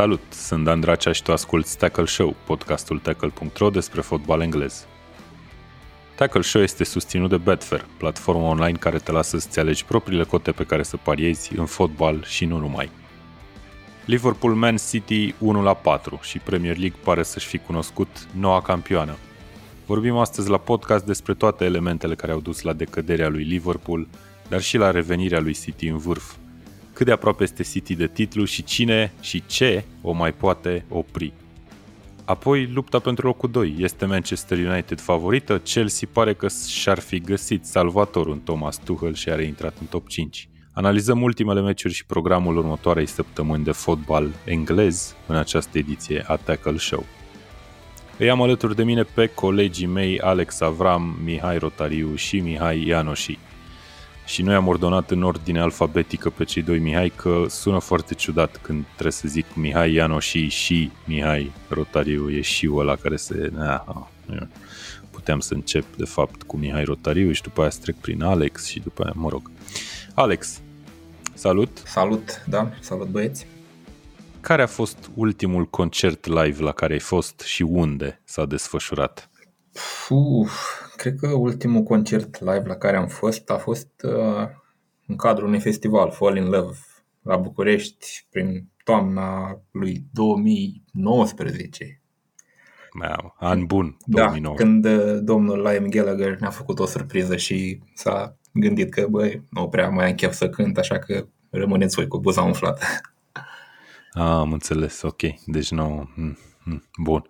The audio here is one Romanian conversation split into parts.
Salut, sunt Dan Dracea și tu asculti Tackle Show, podcastul tackle.ro despre fotbal englez. Tackle Show este susținut de Betfair, platforma online care te lasă să-ți alegi propriile cote pe care să pariezi în fotbal și nu numai. Liverpool Man City 1 la 4 și Premier League pare să-și fi cunoscut noua campioană. Vorbim astăzi la podcast despre toate elementele care au dus la decăderea lui Liverpool, dar și la revenirea lui City în vârf. Cât de aproape este City de titlu și cine și ce o mai poate opri. Apoi, lupta pentru locul 2. Este Manchester United favorită? Chelsea pare că și-ar fi găsit salvatorul în Thomas Tuchel și a reintrat în top 5. Analizăm ultimele meciuri și programul următoarei săptămâni de fotbal englez în această ediție a Tackle Show. Îi am alături de mine pe colegii mei Alex Avram, Mihai Rotariu și Mihai Ianoși. Și noi am ordonat în ordine alfabetică pe cei doi Mihai că sună foarte ciudat când trebuie să zic Mihai Ianoși și Mihai Rotariu e și ăla care se... Ah, puteam să încep de fapt cu Mihai Rotariu și după aia să trec prin Alex și după aia, mă rog. Alex, salut! Salut, da, salut băieți! Care a fost ultimul concert live la care ai fost și unde s-a desfășurat? Uf, cred că ultimul concert live la care am fost a fost uh, în cadrul unui festival, Fall in Love, la București, prin toamna lui 2019. Wow, an bun, 2009. Da, când uh, domnul Liam Gallagher ne-a făcut o surpriză și s-a gândit că, băi, nu prea mai am chef să cânt, așa că rămâneți voi cu buza umflată. Ah, am înțeles, ok. Deci nu... Mm, mm, bun.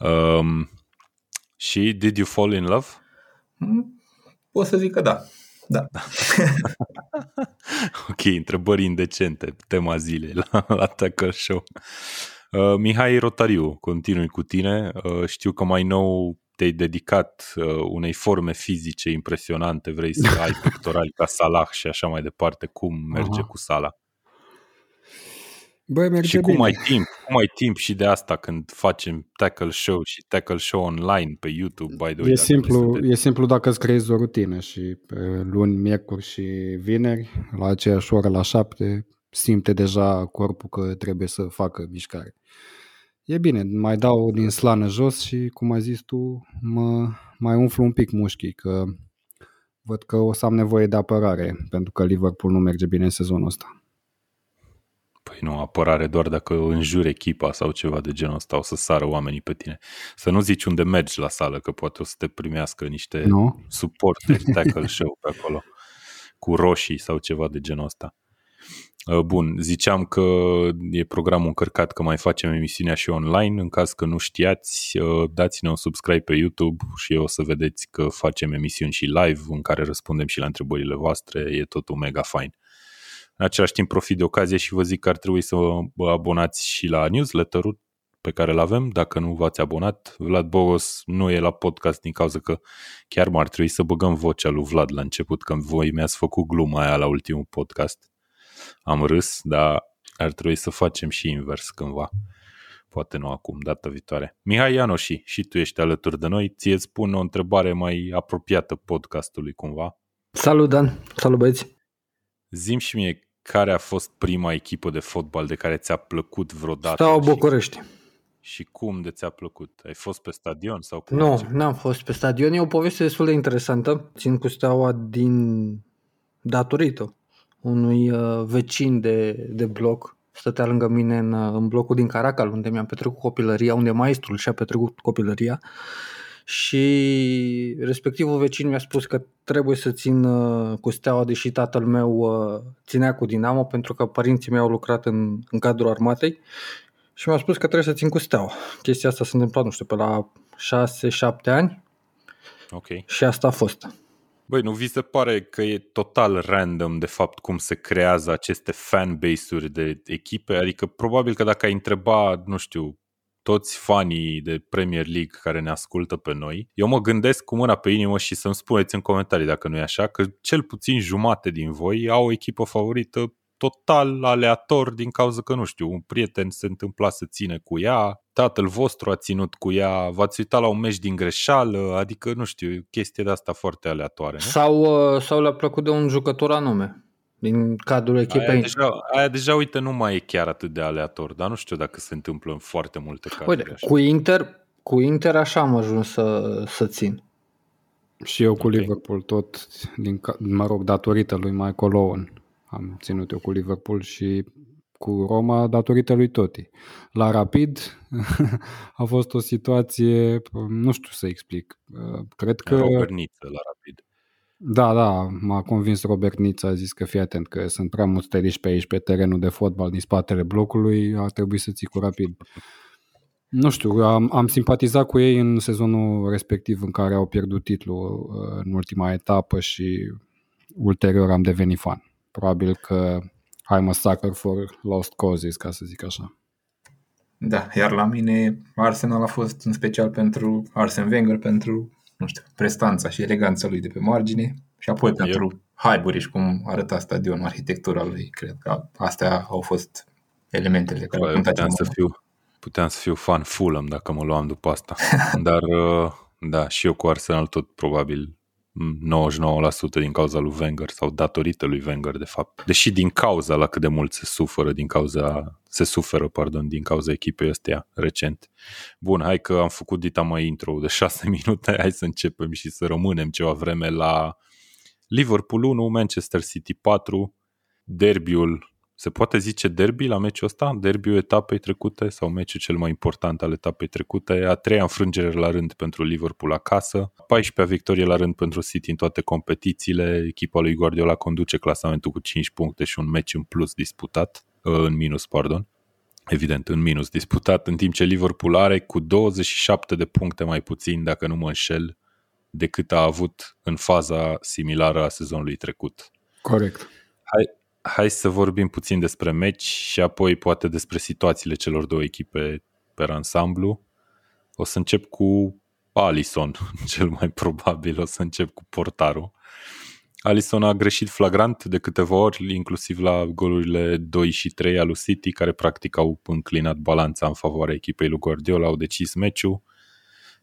Um, și did you fall in love? Mm, pot să zic că da. Da. ok, întrebări indecente, tema zilei la, la Tackle Show. Uh, Mihai Rotariu, continui cu tine. Uh, știu că mai nou te-ai dedicat uh, unei forme fizice impresionante, vrei să ai pectorali ca Salah și așa mai departe. Cum merge Aha. cu Salah? Băi, merge și cum bine. ai timp? Cum ai timp și de asta când facem tackle show și tackle show online pe YouTube, by the way? E simplu, e simplu dacă îți creezi o rutină și pe luni, miercuri și vineri, la aceeași oră, la șapte, simte deja corpul că trebuie să facă mișcare. E bine, mai dau din slană jos și, cum ai zis tu, mă mai umflu un pic mușchii, că văd că o să am nevoie de apărare, pentru că Liverpool nu merge bine în sezonul ăsta. Păi nu, apărare doar dacă înjuri echipa sau ceva de genul ăsta, o să sară oamenii pe tine. Să nu zici unde mergi la sală, că poate o să te primească niște nu? suporteri tackle show pe acolo, cu roșii sau ceva de genul ăsta. Uh, bun, ziceam că e programul încărcat, că mai facem emisiunea și online. În caz că nu știați, uh, dați-ne un subscribe pe YouTube și o să vedeți că facem emisiuni și live în care răspundem și la întrebările voastre. E totul mega fain. În același timp profit de ocazie și vă zic că ar trebui să vă abonați și la newsletter-ul pe care îl avem, dacă nu v-ați abonat. Vlad Bogos nu e la podcast din cauza că chiar m-ar trebui să băgăm vocea lui Vlad la început, când voi mi-ați făcut gluma aia la ultimul podcast. Am râs, dar ar trebui să facem și invers cândva. Poate nu acum, data viitoare. Mihai Ianoși, și tu ești alături de noi. Ție îți pun o întrebare mai apropiată podcastului cumva. Salut, Dan! Salut, băieți! Zim și mie care a fost prima echipă de fotbal de care ți-a plăcut vreodată? Steaua București. Și cum de ți-a plăcut? Ai fost pe stadion? sau cum Nu, n-am fost pe stadion. E o poveste destul de interesantă. Țin cu Steaua din datorită unui uh, vecin de, de bloc. Stătea lângă mine în, uh, în blocul din Caracal, unde mi-am petrecut copilăria, unde maestrul și-a petrecut copilăria și respectivul vecin mi-a spus că trebuie să țin uh, cu steaua, deși tatăl meu uh, ținea cu Dinamo, pentru că părinții mei au lucrat în, în cadrul armatei și mi-a spus că trebuie să țin cu steaua. Chestia asta s-a întâmplat, nu știu, pe la 6-7 ani Ok. și asta a fost. Băi, nu vi se pare că e total random de fapt cum se creează aceste fanbase-uri de echipe? Adică probabil că dacă ai întreba, nu știu, toți fanii de Premier League care ne ascultă pe noi, eu mă gândesc cu mâna pe inimă și să-mi spuneți în comentarii dacă nu e așa, că cel puțin jumate din voi au o echipă favorită total aleator din cauza că, nu știu, un prieten se întâmpla să ține cu ea, tatăl vostru a ținut cu ea, v-ați uitat la un meci din greșeală, adică, nu știu, chestie de asta foarte aleatoare. Nu? Sau, uh, sau le-a plăcut de un jucător anume din cadrul echipei. Aia deja, aia deja, uite, nu mai e chiar atât de aleator, dar nu știu dacă se întâmplă în foarte multe cazuri. Uite, așa. cu Inter, cu Inter așa am ajuns să, să țin. Și eu cu okay. Liverpool tot, din, mă rog, datorită lui Michael Owen. Am ținut eu cu Liverpool și cu Roma datorită lui Toti. La Rapid a fost o situație, nu știu să explic. Cred că... Robert Niță la Rapid. Da, da, m-a convins Robert Niță, a zis că fii atent că sunt prea mulți teriși pe aici pe terenul de fotbal din spatele blocului, ar trebui să ții cu Rapid. Nu știu, am, am simpatizat cu ei în sezonul respectiv în care au pierdut titlul uh, în ultima etapă și ulterior am devenit fan. Probabil că I'm a sucker for lost causes, ca să zic așa. Da, iar la mine Arsenal a fost în special pentru Arsene Wenger, pentru, nu știu, prestanța și eleganța lui de pe margine și apoi Eu. pentru Highbury și cum arăta stadionul, arhitectura lui. Cred că astea au fost elementele care au puteam să fiu, puteam să fiu fan Fulham dacă mă luam după asta. Dar uh, da, și eu cu Arsenal tot probabil 99% din cauza lui Wenger sau datorită lui Wenger de fapt. Deși din cauza la cât de mult se suferă din cauza se suferă, pardon, din cauza echipei ăsteia recent. Bun, hai că am făcut dita mai intro de 6 minute, hai să începem și să rămânem ceva vreme la Liverpool 1, Manchester City 4, derbiul se poate zice derby la meciul ăsta? Derbiul etapei trecute sau meciul cel mai important al etapei trecute? A treia înfrângere la rând pentru Liverpool acasă, 14-a victorie la rând pentru City în toate competițiile, echipa lui Guardiola conduce clasamentul cu 5 puncte și un meci în plus disputat, ă, în minus, pardon, evident, în minus disputat, în timp ce Liverpool are cu 27 de puncte mai puțin, dacă nu mă înșel, decât a avut în faza similară a sezonului trecut. Corect. Hai, hai să vorbim puțin despre meci și apoi poate despre situațiile celor două echipe pe ansamblu. O să încep cu Alison, cel mai probabil, o să încep cu portarul. Alison a greșit flagrant de câteva ori, inclusiv la golurile 2 și 3 al lui City, care practic au înclinat balanța în favoarea echipei lui Guardiola, au decis meciul.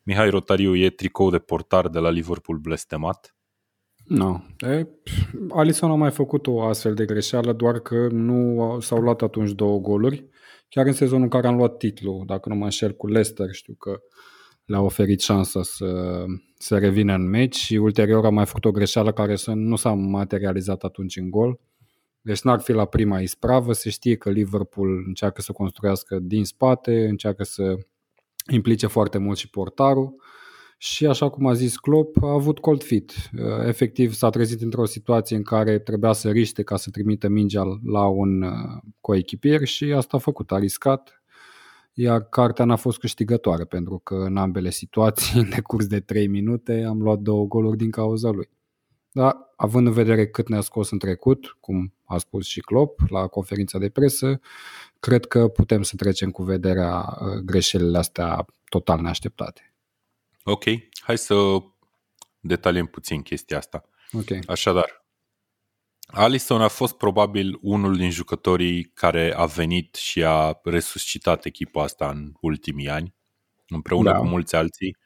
Mihai Rotariu e tricou de portar de la Liverpool blestemat. Nu. No. Alisson a mai făcut o astfel de greșeală, doar că nu s-au luat atunci două goluri. Chiar în sezonul în care am luat titlul, dacă nu mă înșel cu Leicester, știu că le-a oferit șansa să, să revină în meci și ulterior a mai făcut o greșeală care să nu s-a materializat atunci în gol. Deci n-ar fi la prima ispravă, se știe că Liverpool încearcă să construiască din spate, încearcă să implice foarte mult și portarul și așa cum a zis Klopp, a avut cold fit. Uh, efectiv s-a trezit într-o situație în care trebuia să riște ca să trimită mingea la un uh, coechipier și asta a făcut, a riscat, iar cartea n-a fost câștigătoare pentru că în ambele situații, în decurs de 3 minute, am luat două goluri din cauza lui. Dar având în vedere cât ne-a scos în trecut, cum a spus și Klopp la conferința de presă, cred că putem să trecem cu vederea uh, greșelile astea total neașteptate. Ok, hai să detaliem puțin chestia asta. Okay. Așadar, Alisson a fost probabil unul din jucătorii care a venit și a resuscitat echipa asta în ultimii ani, împreună da. cu mulți alții.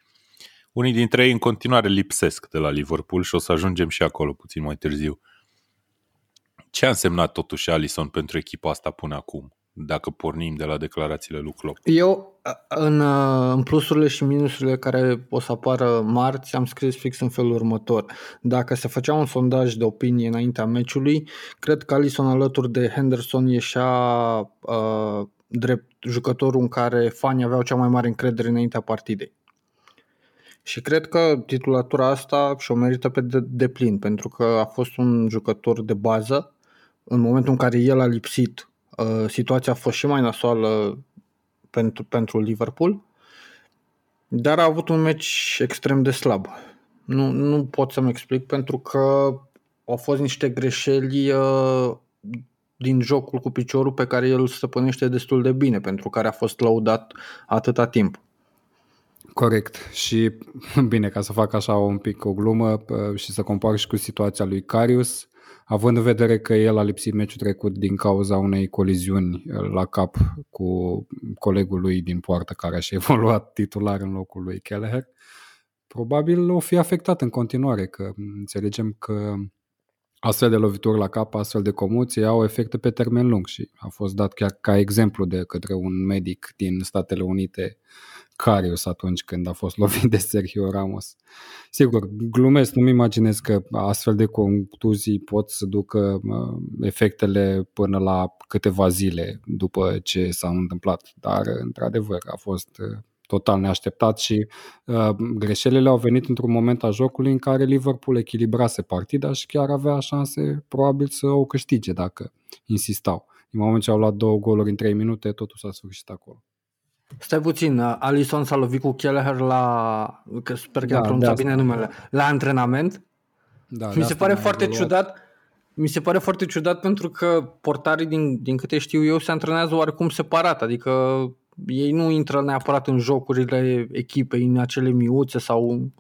Unii dintre ei în continuare lipsesc de la Liverpool și o să ajungem și acolo puțin mai târziu. Ce a însemnat totuși Alisson pentru echipa asta până acum? Dacă pornim de la declarațiile lui Klopp. Eu, în, în plusurile și minusurile care o să apară marți, am scris fix în felul următor. Dacă se făcea un sondaj de opinie înaintea meciului, cred că Alisson alături de Henderson ieșea uh, drept jucătorul în care fanii aveau cea mai mare încredere înaintea partidei. Și cred că titulatura asta și-o merită pe de, de plin, pentru că a fost un jucător de bază. În momentul în care el a lipsit, Uh, situația a fost și mai nasoală pentru, pentru Liverpool, dar a avut un meci extrem de slab. Nu, nu pot să-mi explic pentru că au fost niște greșeli uh, din jocul cu piciorul pe care el stăpânește destul de bine, pentru care a fost laudat atâta timp. Corect. Și bine, ca să fac așa un pic o glumă uh, și să compar și cu situația lui Carius, având în vedere că el a lipsit meciul trecut din cauza unei coliziuni la cap cu colegul lui din poartă care a și evoluat titular în locul lui Kelleher, probabil o fi afectat în continuare, că înțelegem că astfel de lovituri la cap, astfel de comoții au efecte pe termen lung și a fost dat chiar ca exemplu de către un medic din Statele Unite Carius atunci când a fost lovit de Sergio Ramos. Sigur, glumesc, nu-mi imaginez că astfel de contuzii pot să ducă efectele până la câteva zile după ce s-a întâmplat, dar într-adevăr a fost total neașteptat și uh, greșelile au venit într-un moment a jocului în care Liverpool echilibrase partida și chiar avea șanse probabil să o câștige dacă insistau. În momentul ce au luat două goluri în trei minute, totul s-a sfârșit acolo. Stai puțin, uh, Alison s-a lovit cu Kelleher la, că sper că da, am pronunțat bine numele, la antrenament? Da, mi se pare foarte evoluat. ciudat, mi se pare foarte ciudat pentru că portarii, din, din câte știu eu, se antrenează oarecum separat, adică ei nu intră neapărat în jocurile echipei, în acele miuțe sau...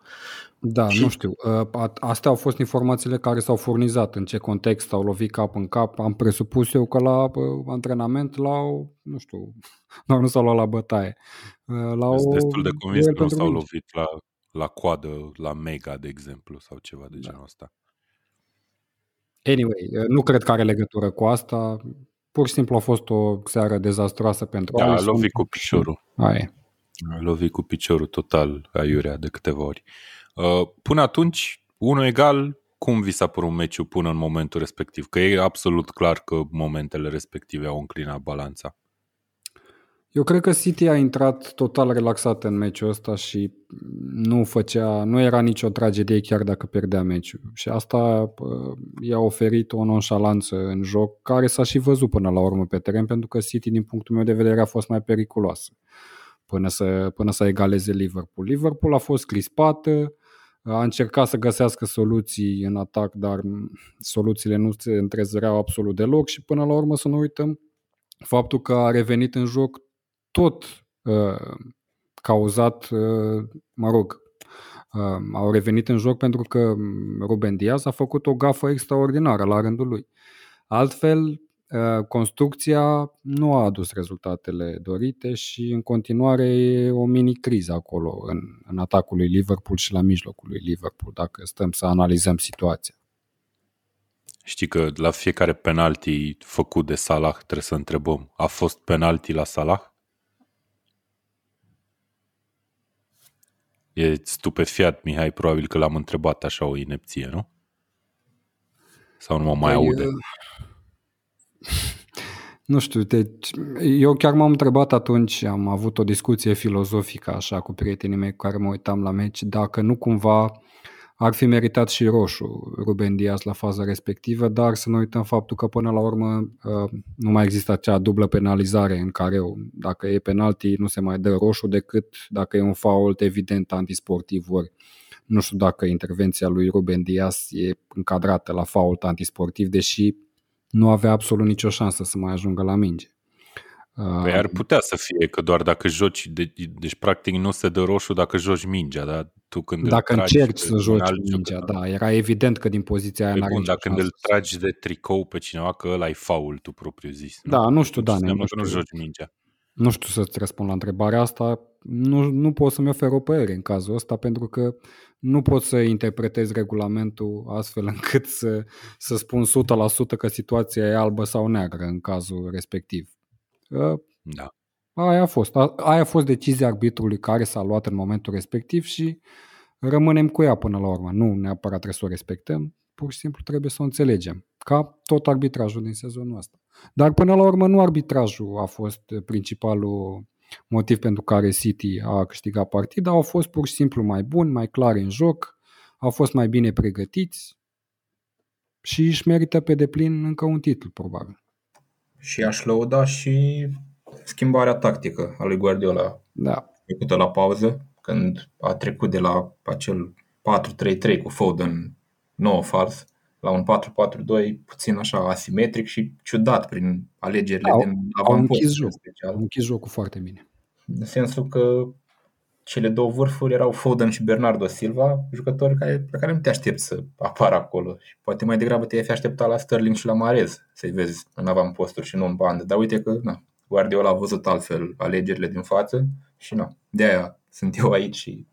Da, și... nu știu. Uh, astea au fost informațiile care s-au furnizat. În ce context au lovit cap în cap. Am presupus eu că la uh, antrenament, la, nu știu, doar nu s-au luat la bătaie. Uh, la o... destul de convins că nu s-au lovit la, la coadă, la mega, de exemplu, sau ceva de da. genul ăsta. Anyway, nu cred că are legătură cu asta pur și simplu a fost o seară dezastroasă pentru Da, a lovit cu piciorul. Aia. A lovit cu piciorul total aiurea de câteva ori. Uh, până atunci, unul egal, cum vi s-a părut meciul până în momentul respectiv? Că e absolut clar că momentele respective au înclinat balanța. Eu cred că City a intrat total relaxat în meciul ăsta și nu făcea, nu era nicio tragedie chiar dacă pierdea meciul. Și asta i-a oferit o nonșalanță în joc care s-a și văzut până la urmă pe teren pentru că City din punctul meu de vedere a fost mai periculoasă până să, până să egaleze Liverpool. Liverpool a fost crispată, a încercat să găsească soluții în atac, dar soluțiile nu se întrezăreau absolut deloc și până la urmă să nu uităm faptul că a revenit în joc tot uh, cauzat, uh, mă rog, uh, au revenit în joc pentru că Ruben Diaz a făcut o gafă extraordinară la rândul lui. Altfel, uh, construcția nu a adus rezultatele dorite și în continuare e o mini-criză acolo în, în atacul lui Liverpool și la mijlocul lui Liverpool, dacă stăm să analizăm situația. Știi că la fiecare penalti făcut de Salah trebuie să întrebăm, a fost penalti la Salah? E stupefiat, Mihai, probabil că l-am întrebat așa o inepție, nu? Sau nu mă mai păi, aude? Nu știu, deci eu chiar m-am întrebat atunci, am avut o discuție filozofică așa cu prietenii mei cu care mă uitam la meci, dacă nu cumva ar fi meritat și roșu Ruben Diaz la faza respectivă, dar să nu uităm faptul că până la urmă uh, nu mai există acea dublă penalizare în care dacă e penalti nu se mai dă roșu decât dacă e un fault evident antisportiv ori nu știu dacă intervenția lui Ruben Diaz e încadrată la fault antisportiv, deși nu avea absolut nicio șansă să mai ajungă la minge. Păi ar putea să fie că doar dacă joci, de, deci practic nu se dă roșu dacă joci mingea, dar tu când Dacă încerci să joci mingea, da, era evident că din poziția aia n-are Dacă când îl tragi de tricou pe cineva, că ăla e faul tu propriu zis. Nu? Da, nu știu, da, nu, știu, nu joci mingea. Nu știu să-ți răspund la întrebarea asta. Nu, nu pot să-mi ofer o părere în cazul ăsta pentru că nu pot să interpretez regulamentul astfel încât să, să spun 100% că situația e albă sau neagră în cazul respectiv. Da. Aia a fost. Aia a fost decizia arbitrului care s-a luat în momentul respectiv și rămânem cu ea până la urmă. Nu neapărat trebuie să o respectăm, pur și simplu trebuie să o înțelegem. Ca tot arbitrajul din sezonul ăsta. Dar până la urmă nu arbitrajul a fost principalul motiv pentru care City a câștigat partida, au fost pur și simplu mai buni, mai clari în joc, au fost mai bine pregătiți și își merită pe deplin încă un titlu, probabil. Și aș lăuda și schimbarea tactică a lui Guardiola da. făcută la pauză, când a trecut de la acel 4-3-3 cu Foden nou fals la un 4-4-2 puțin așa asimetric și ciudat prin alegerile au, din avantpost. Au închis, joc. special. au închis jocul foarte bine. În sensul că cele două vârfuri erau Foden și Bernardo Silva, jucători care, pe care nu te aștepți să apară acolo. Și poate mai degrabă te-ai fi așteptat la Sterling și la Marez să-i vezi în avamposturi și nu în bandă. Dar uite că na, Guardiola a văzut altfel alegerile din față și na, de aia sunt eu aici și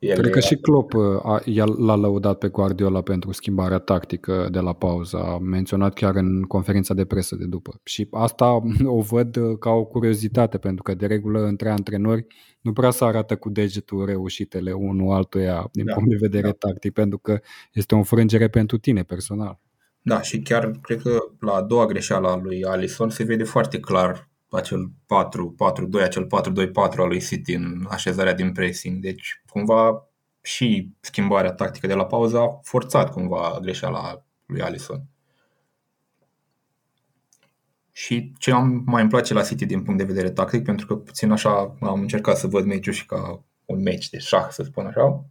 el Cred că și Klopp uh, a, l-a lăudat pe Guardiola pentru schimbarea tactică de la pauză. A menționat chiar în conferința de presă de după. Și asta o văd uh, ca o curiozitate, pentru că de regulă între antrenori nu prea să arată cu degetul reușitele unul altuia din da, punct de vedere da. tactic, pentru că este o înfrângere pentru tine personal. Da, și chiar cred că la a doua greșeală a lui Alison se vede foarte clar acel 4-4-2, acel 4-2-4 al lui City în așezarea din pressing. Deci, cumva, și schimbarea tactică de la pauză a forțat cumva greșeala lui Alisson. Și ce am, mai îmi place la City din punct de vedere tactic, pentru că puțin așa am încercat să văd meciul și ca un meci de șah, să spun așa,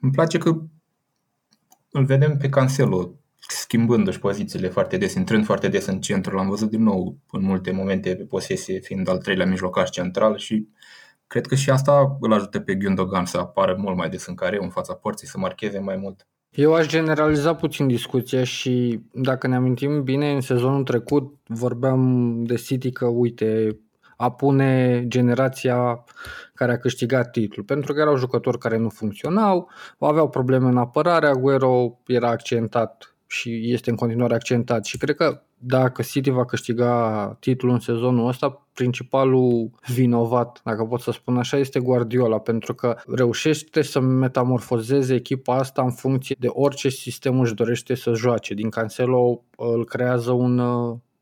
îmi place că îl vedem pe Cancelo schimbându-și pozițiile foarte des, intrând foarte des în centru. L-am văzut din nou în multe momente pe posesie, fiind al treilea mijlocaș central și cred că și asta îl ajută pe Gundogan să apară mult mai des în care în fața porții, să marcheze mai mult. Eu aș generaliza puțin discuția și dacă ne amintim bine, în sezonul trecut vorbeam de City că, uite, apune generația care a câștigat titlul, pentru că erau jucători care nu funcționau, aveau probleme în apărare, Aguero era accentat și este în continuare accentat și cred că dacă City va câștiga titlul în sezonul ăsta, principalul vinovat, dacă pot să spun așa, este Guardiola, pentru că reușește să metamorfozeze echipa asta în funcție de orice sistem își dorește să joace. Din Cancelo îl creează un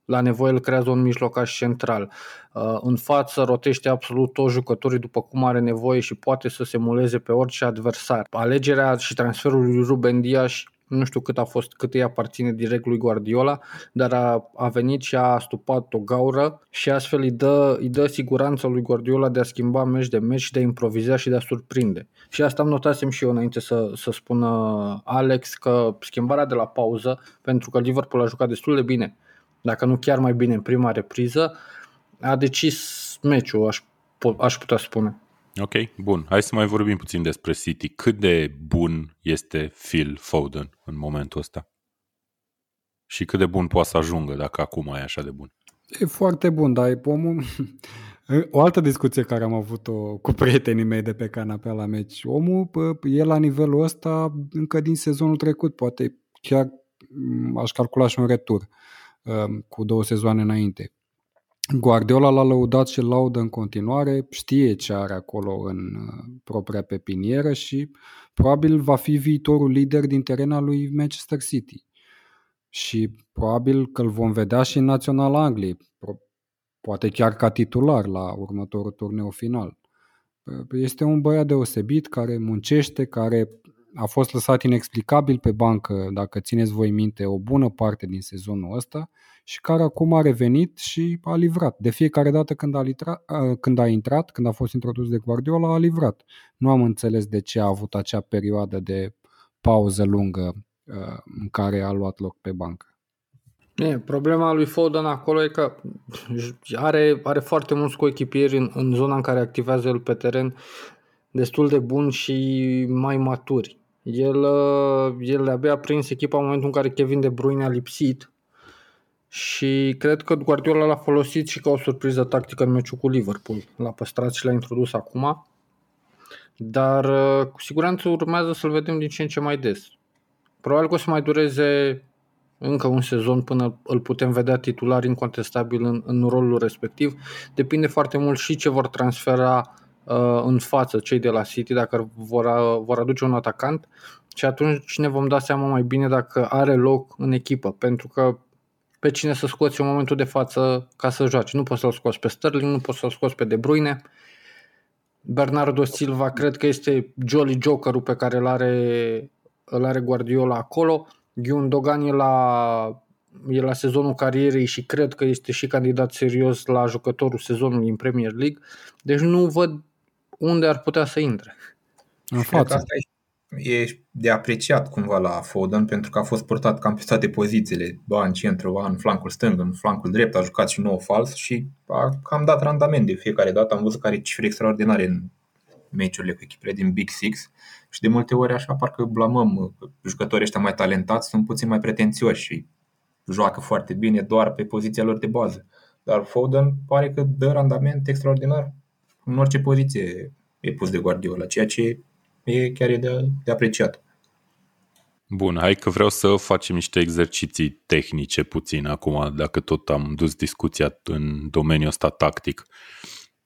la nevoie îl creează un mijlocaș central. În față rotește absolut toți jucătorii după cum are nevoie și poate să se muleze pe orice adversar. Alegerea și transferul lui Ruben Dias nu știu cât a fost, cât îi aparține direct lui Guardiola, dar a, a venit și a stupat o gaură și astfel îi dă, îi dă siguranța lui Guardiola de a schimba meci de meci, de a improviza și de a surprinde. Și asta am notasem și eu înainte să, să spună Alex că schimbarea de la pauză, pentru că Liverpool a jucat destul de bine, dacă nu chiar mai bine în prima repriză, a decis meciul, aș, aș putea spune. Ok, bun. Hai să mai vorbim puțin despre City. Cât de bun este Phil Foden în momentul ăsta? Și cât de bun poate să ajungă dacă acum e așa de bun? E foarte bun, dar e omul... O altă discuție care am avut-o cu prietenii mei de pe canapea la meci. Omul e la nivelul ăsta încă din sezonul trecut, poate chiar aș calcula și un retur um, cu două sezoane înainte. Guardiola l-a lăudat și laudă în continuare, știe ce are acolo în uh, propria pepinieră și probabil va fi viitorul lider din terena lui Manchester City. Și probabil că îl vom vedea și în Naționala Angliei, poate chiar ca titular la următorul turneu final. Este un băiat deosebit care muncește, care a fost lăsat inexplicabil pe bancă, dacă țineți voi minte, o bună parte din sezonul ăsta și care acum a revenit și a livrat. De fiecare dată când a, litra, când a intrat, când a fost introdus de Guardiola, a livrat. Nu am înțeles de ce a avut acea perioadă de pauză lungă în care a luat loc pe bancă. E, problema lui Foden acolo e că are, are foarte mulți coechipieri în, în zona în care activează el pe teren destul de buni și mai maturi. El, el abia prins echipa în momentul în care Kevin De Bruyne a lipsit și cred că Guardiola l-a folosit și ca o surpriză tactică în meciul cu Liverpool. L-a păstrat și l-a introdus acum, dar uh, cu siguranță urmează să-l vedem din ce în ce mai des. Probabil că o să mai dureze încă un sezon până îl putem vedea titular incontestabil în, în rolul respectiv. Depinde foarte mult și ce vor transfera uh, în față cei de la City, dacă vor, vor aduce un atacant și atunci ne vom da seama mai bine dacă are loc în echipă, pentru că pe cine să scoți în momentul de față ca să joace. Nu poți să-l scoți pe Sterling, nu poți să-l scoți pe De Bruyne. Bernardo Silva cred că este jolly jokerul pe care îl are, îl are Guardiola acolo. Gundogan e la, e la sezonul carierei și cred că este și candidat serios la jucătorul sezonului în Premier League. Deci nu văd unde ar putea să intre. În față. Asta e e de apreciat cumva la Foden pentru că a fost purtat cam pe toate pozițiile, ba în centru, ba în flancul stâng, în flancul drept, a jucat și nou fals și a cam dat randament de fiecare dată. Am văzut că are cifre extraordinare în meciurile cu echipele din Big Six și de multe ori așa parcă blamăm jucătorii ăștia mai talentați, sunt puțin mai pretențioși și joacă foarte bine doar pe poziția lor de bază. Dar Foden pare că dă randament extraordinar în orice poziție e pus de Guardiola, ceea ce e chiar e de, de apreciat. Bun, hai că vreau să facem niște exerciții tehnice puțin acum, dacă tot am dus discuția în domeniul ăsta tactic.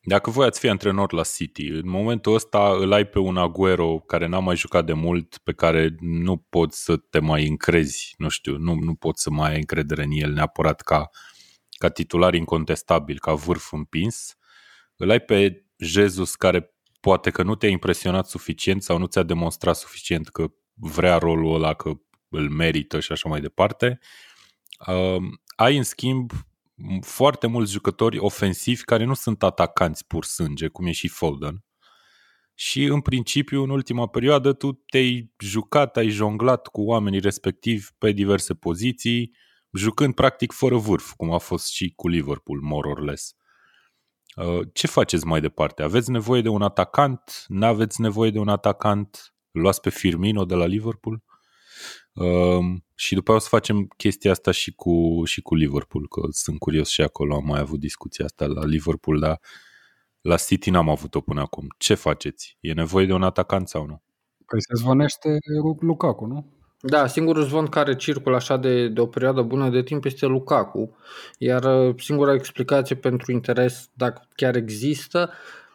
Dacă voi ați fi antrenor la City, în momentul ăsta îl ai pe un Aguero care n-a mai jucat de mult, pe care nu poți să te mai încrezi, nu știu, nu, nu poți să mai ai încredere în el neapărat ca, ca titular incontestabil, ca vârf împins. Îl ai pe Jesus care poate că nu te-a impresionat suficient sau nu ți-a demonstrat suficient că vrea rolul ăla, că îl merită și așa mai departe. Uh, ai în schimb foarte mulți jucători ofensivi care nu sunt atacanți pur sânge, cum e și Foden. Și în principiu, în ultima perioadă, tu te-ai jucat, ai jonglat cu oamenii respectivi pe diverse poziții, jucând practic fără vârf, cum a fost și cu Liverpool, more or less. Uh, ce faceți mai departe? Aveți nevoie de un atacant? Nu aveți nevoie de un atacant? Luați pe Firmino de la Liverpool? Uh, și după o să facem chestia asta și cu, și cu Liverpool, că sunt curios și acolo, am mai avut discuția asta la Liverpool, dar la City n-am avut-o până acum. Ce faceți? E nevoie de un atacant sau nu? Păi se zvonește Lukaku, nu? Da, singurul zvon care circulă așa de, de o perioadă bună de timp este Lukaku, iar uh, singura explicație pentru interes, dacă chiar există,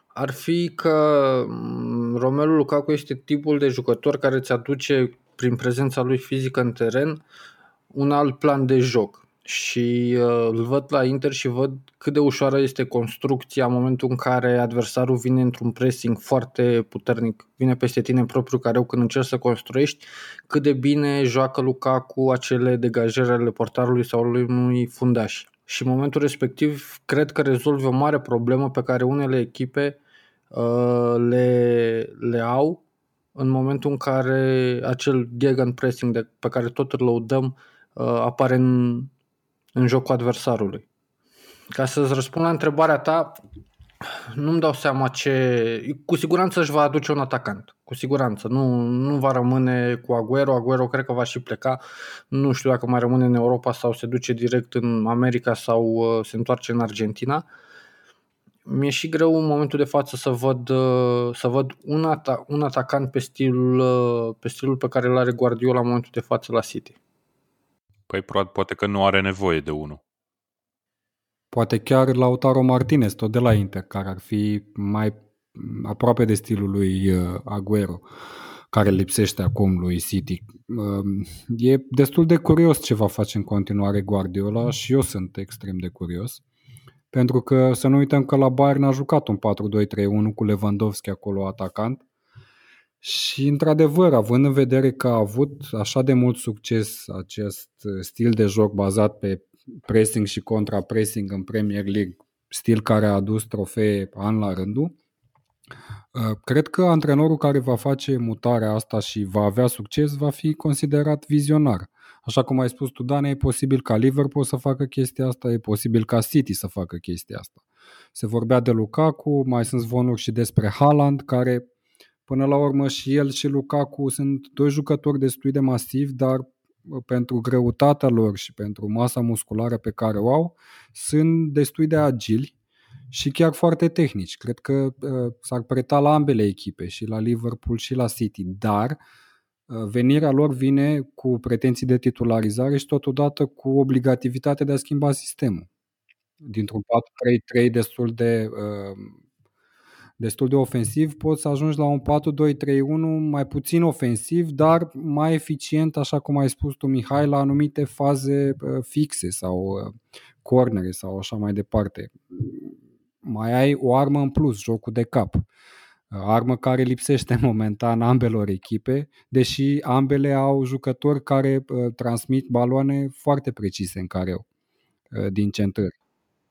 ar fi că mm, Romelu Lukaku este tipul de jucător care îți aduce prin prezența lui fizică în teren un alt plan de joc și uh, îl văd la Inter și văd cât de ușoară este construcția în momentul în care adversarul vine într-un pressing foarte puternic, vine peste tine în propriu careu când încerci să construiești, cât de bine joacă Lukaku acele degajări ale portarului sau lui unui fundaș. Și în momentul respectiv cred că rezolvi o mare problemă pe care unele echipe uh, le, le au în momentul în care acel gegen pressing de, pe care tot îl lăudăm uh, apare în, în jocul adversarului. Ca să-ți răspund la întrebarea ta, nu-mi dau seama ce... Cu siguranță își va aduce un atacant. Cu siguranță. Nu, nu va rămâne cu Aguero. Aguero cred că va și pleca. Nu știu dacă mai rămâne în Europa sau se duce direct în America sau uh, se întoarce în Argentina. Mi-e și greu în momentul de față să văd, uh, să văd un, ata- un atacant pe stilul, uh, pe stilul pe care îl are Guardiola în momentul de față la City. Păi poate că nu are nevoie de unul. Poate chiar Lautaro Martinez, tot de la Inter, care ar fi mai aproape de stilul lui uh, Aguero, care lipsește acum lui City. Um, e destul de curios ce va face în continuare Guardiola și eu sunt extrem de curios. Pentru că să nu uităm că la Bayern a jucat un 4-2-3-1 cu Lewandowski acolo atacant și, într-adevăr, având în vedere că a avut așa de mult succes acest stil de joc bazat pe pressing și contra-pressing în Premier League, stil care a adus trofee an la rândul, uh, cred că antrenorul care va face mutarea asta și va avea succes va fi considerat vizionar. Așa cum ai spus tu, Dan, e posibil ca Liverpool să facă chestia asta, e posibil ca City să facă chestia asta. Se vorbea de Lukaku, mai sunt zvonuri și despre Haaland, care Până la urmă și el și Lukaku sunt doi jucători destul de masivi, dar pentru greutatea lor și pentru masa musculară pe care o au, sunt destul de agili și chiar foarte tehnici. Cred că uh, s-ar preta la ambele echipe, și la Liverpool și la City, dar uh, venirea lor vine cu pretenții de titularizare și totodată cu obligativitatea de a schimba sistemul. Dintr-un 4-3-3 destul de uh, destul de ofensiv, poți să ajungi la un 4-2-3-1 mai puțin ofensiv, dar mai eficient, așa cum ai spus tu, Mihai, la anumite faze uh, fixe sau uh, cornere sau așa mai departe. Mai ai o armă în plus, jocul de cap. Uh, armă care lipsește momentan ambelor echipe, deși ambele au jucători care transmit baloane foarte precise în careu din centrări.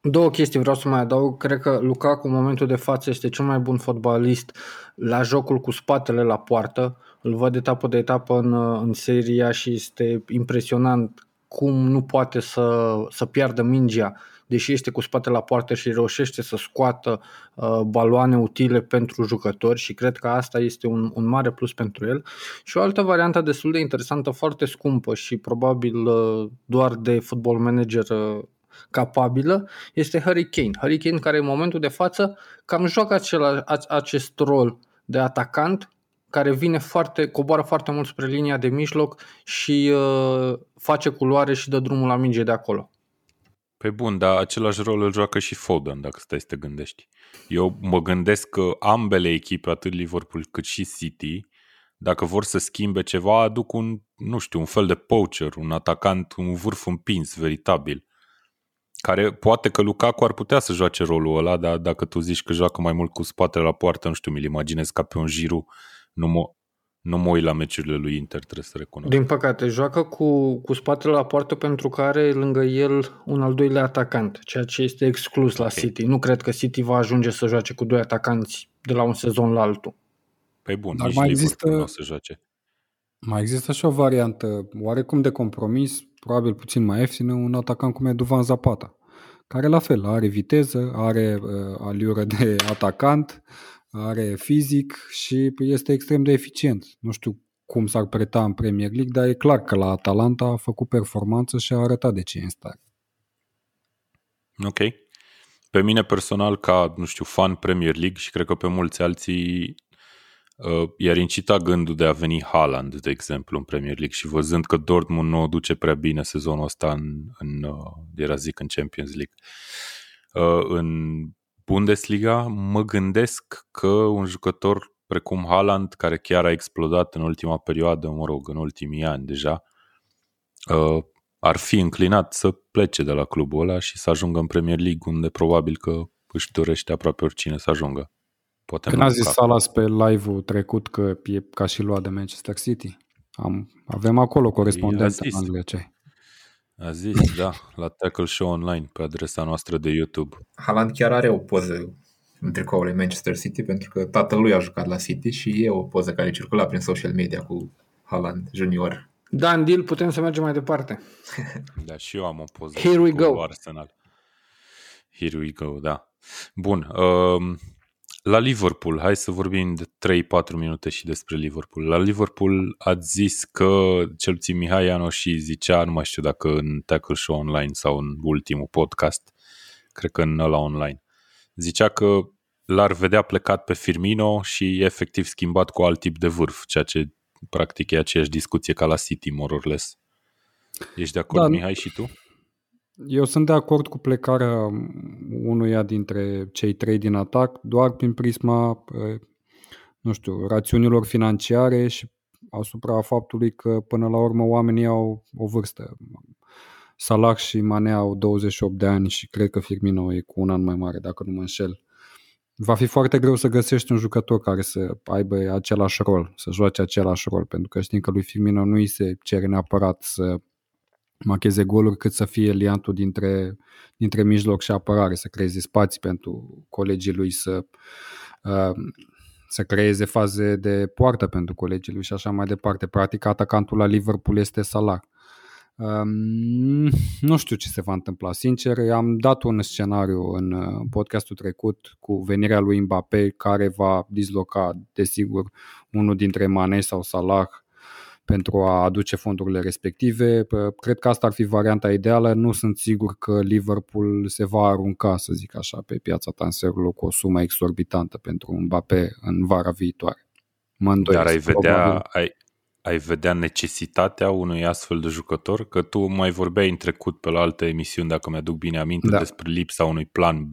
Două chestii vreau să mai adaug. Cred că Lukaku în momentul de față este cel mai bun fotbalist la jocul cu spatele la poartă. Îl văd etapă de etapă în, în seria și este impresionant cum nu poate să, să piardă mingea, deși este cu spatele la poartă și reușește să scoată uh, baloane utile pentru jucători și cred că asta este un, un mare plus pentru el. Și o altă variantă destul de interesantă, foarte scumpă și probabil uh, doar de football manager uh, capabilă este Harry Kane. Harry Kane care în momentul de față cam joacă acela, acest rol de atacant care vine foarte, coboară foarte mult spre linia de mijloc și uh, face culoare și dă drumul la minge de acolo. Pe bun, dar același rol îl joacă și Foden, dacă stai să te gândești. Eu mă gândesc că ambele echipe, atât Liverpool cât și City, dacă vor să schimbe ceva, aduc un, nu știu, un fel de poacher, un atacant, un vârf împins, veritabil care poate că Lukaku ar putea să joace rolul ăla, dar dacă tu zici că joacă mai mult cu spatele la poartă, nu știu, mi-l imaginez ca pe un giru, nu mă, nu mă uit la meciurile lui Inter, trebuie să recunosc. Din păcate, joacă cu, cu spatele la poartă pentru că are lângă el un al doilea atacant, ceea ce este exclus la okay. City. Nu cred că City va ajunge să joace cu doi atacanți de la un sezon la altul. Păi bun, Dar nici mai există, nu o să joace. Mai există și o variantă oarecum de compromis, probabil puțin mai ieftină, un atacant cum e Duvan Zapata, care la fel are viteză, are uh, aliură de atacant, are fizic și este extrem de eficient. Nu știu cum s-ar preta în Premier League, dar e clar că la Atalanta a făcut performanță și a arătat de ce e în stare. Ok. Pe mine personal, ca, nu știu, fan Premier League și cred că pe mulți alții, uh, i-ar incita gândul de a veni Haaland, de exemplu, în Premier League și văzând că Dortmund nu o duce prea bine sezonul ăsta în, în uh, era zic, în Champions League. Uh, în Bundesliga, mă gândesc că un jucător precum Haaland, care chiar a explodat în ultima perioadă, mă rog, în ultimii ani deja, uh, ar fi înclinat să plece de la clubul ăla și să ajungă în Premier League, unde probabil că își dorește aproape oricine să ajungă. Poate Când a zis Salas pe live-ul trecut că e ca și luat de Manchester City, am, avem acolo corespondență în Anglia, ce a zis, da, la Tackle Show Online, pe adresa noastră de YouTube. Haaland chiar are o poză în tricoul lui Manchester City, pentru că tatăl lui a jucat la City și e o poză care circula prin social media cu Haaland junior. Da, în deal putem să mergem mai departe. Da, și eu am o poză Here we cu go. Arsenal. Here we go, da. Bun, um, la Liverpool, hai să vorbim de 3-4 minute și despre Liverpool. La Liverpool ați zis că, cel puțin Mihai Ianoș și zicea, nu mai știu dacă în Tackle Show Online sau în ultimul podcast, cred că în ăla online, zicea că l-ar vedea plecat pe Firmino și efectiv schimbat cu alt tip de vârf, ceea ce practic e aceeași discuție ca la City, more or less. Ești de acord, da, Mihai, și tu? Eu sunt de acord cu plecarea unuia dintre cei trei din atac, doar prin prisma, nu știu, rațiunilor financiare și asupra faptului că până la urmă oamenii au o vârstă. Salah și Mane au 28 de ani și cred că Firmino e cu un an mai mare, dacă nu mă înșel. Va fi foarte greu să găsești un jucător care să aibă același rol, să joace același rol, pentru că știm că lui Firmino nu îi se cere neapărat să macheze goluri cât să fie liantul dintre, dintre mijloc și apărare, să creeze spații pentru colegii lui, să, uh, să creeze faze de poartă pentru colegii lui și așa mai departe. Practic, atacantul la Liverpool este Salah. Um, nu știu ce se va întâmpla. Sincer, am dat un scenariu în uh, podcastul trecut cu venirea lui Mbappé care va disloca, desigur, unul dintre Mane sau Salah pentru a aduce fondurile respective. Cred că asta ar fi varianta ideală. Nu sunt sigur că Liverpool se va arunca, să zic așa, pe piața transferului cu o sumă exorbitantă pentru Mbappé în vara viitoare. Mă Dar ai vedea, ai, ai vedea necesitatea unui astfel de jucător? Că tu mai vorbeai în trecut pe la alte emisiuni, dacă mi-aduc bine aminte, da. despre lipsa unui plan B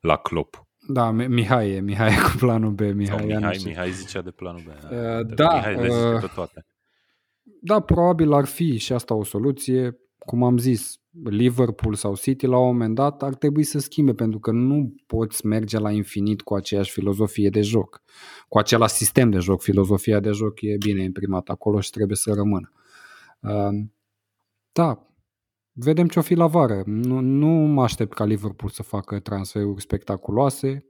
la Klopp. Da, Mihai e, Mihai e cu planul B. Mihai, Sau Mihai, Mihai zicea de planul B. Uh, da, Mihai le zice uh, toate. Da, probabil ar fi și asta o soluție. Cum am zis, Liverpool sau City la un moment dat ar trebui să schimbe pentru că nu poți merge la infinit cu aceeași filozofie de joc, cu același sistem de joc. Filozofia de joc e bine imprimată acolo și trebuie să rămână. Da, vedem ce o fi la vară. Nu, nu mă aștept ca Liverpool să facă transferuri spectaculoase,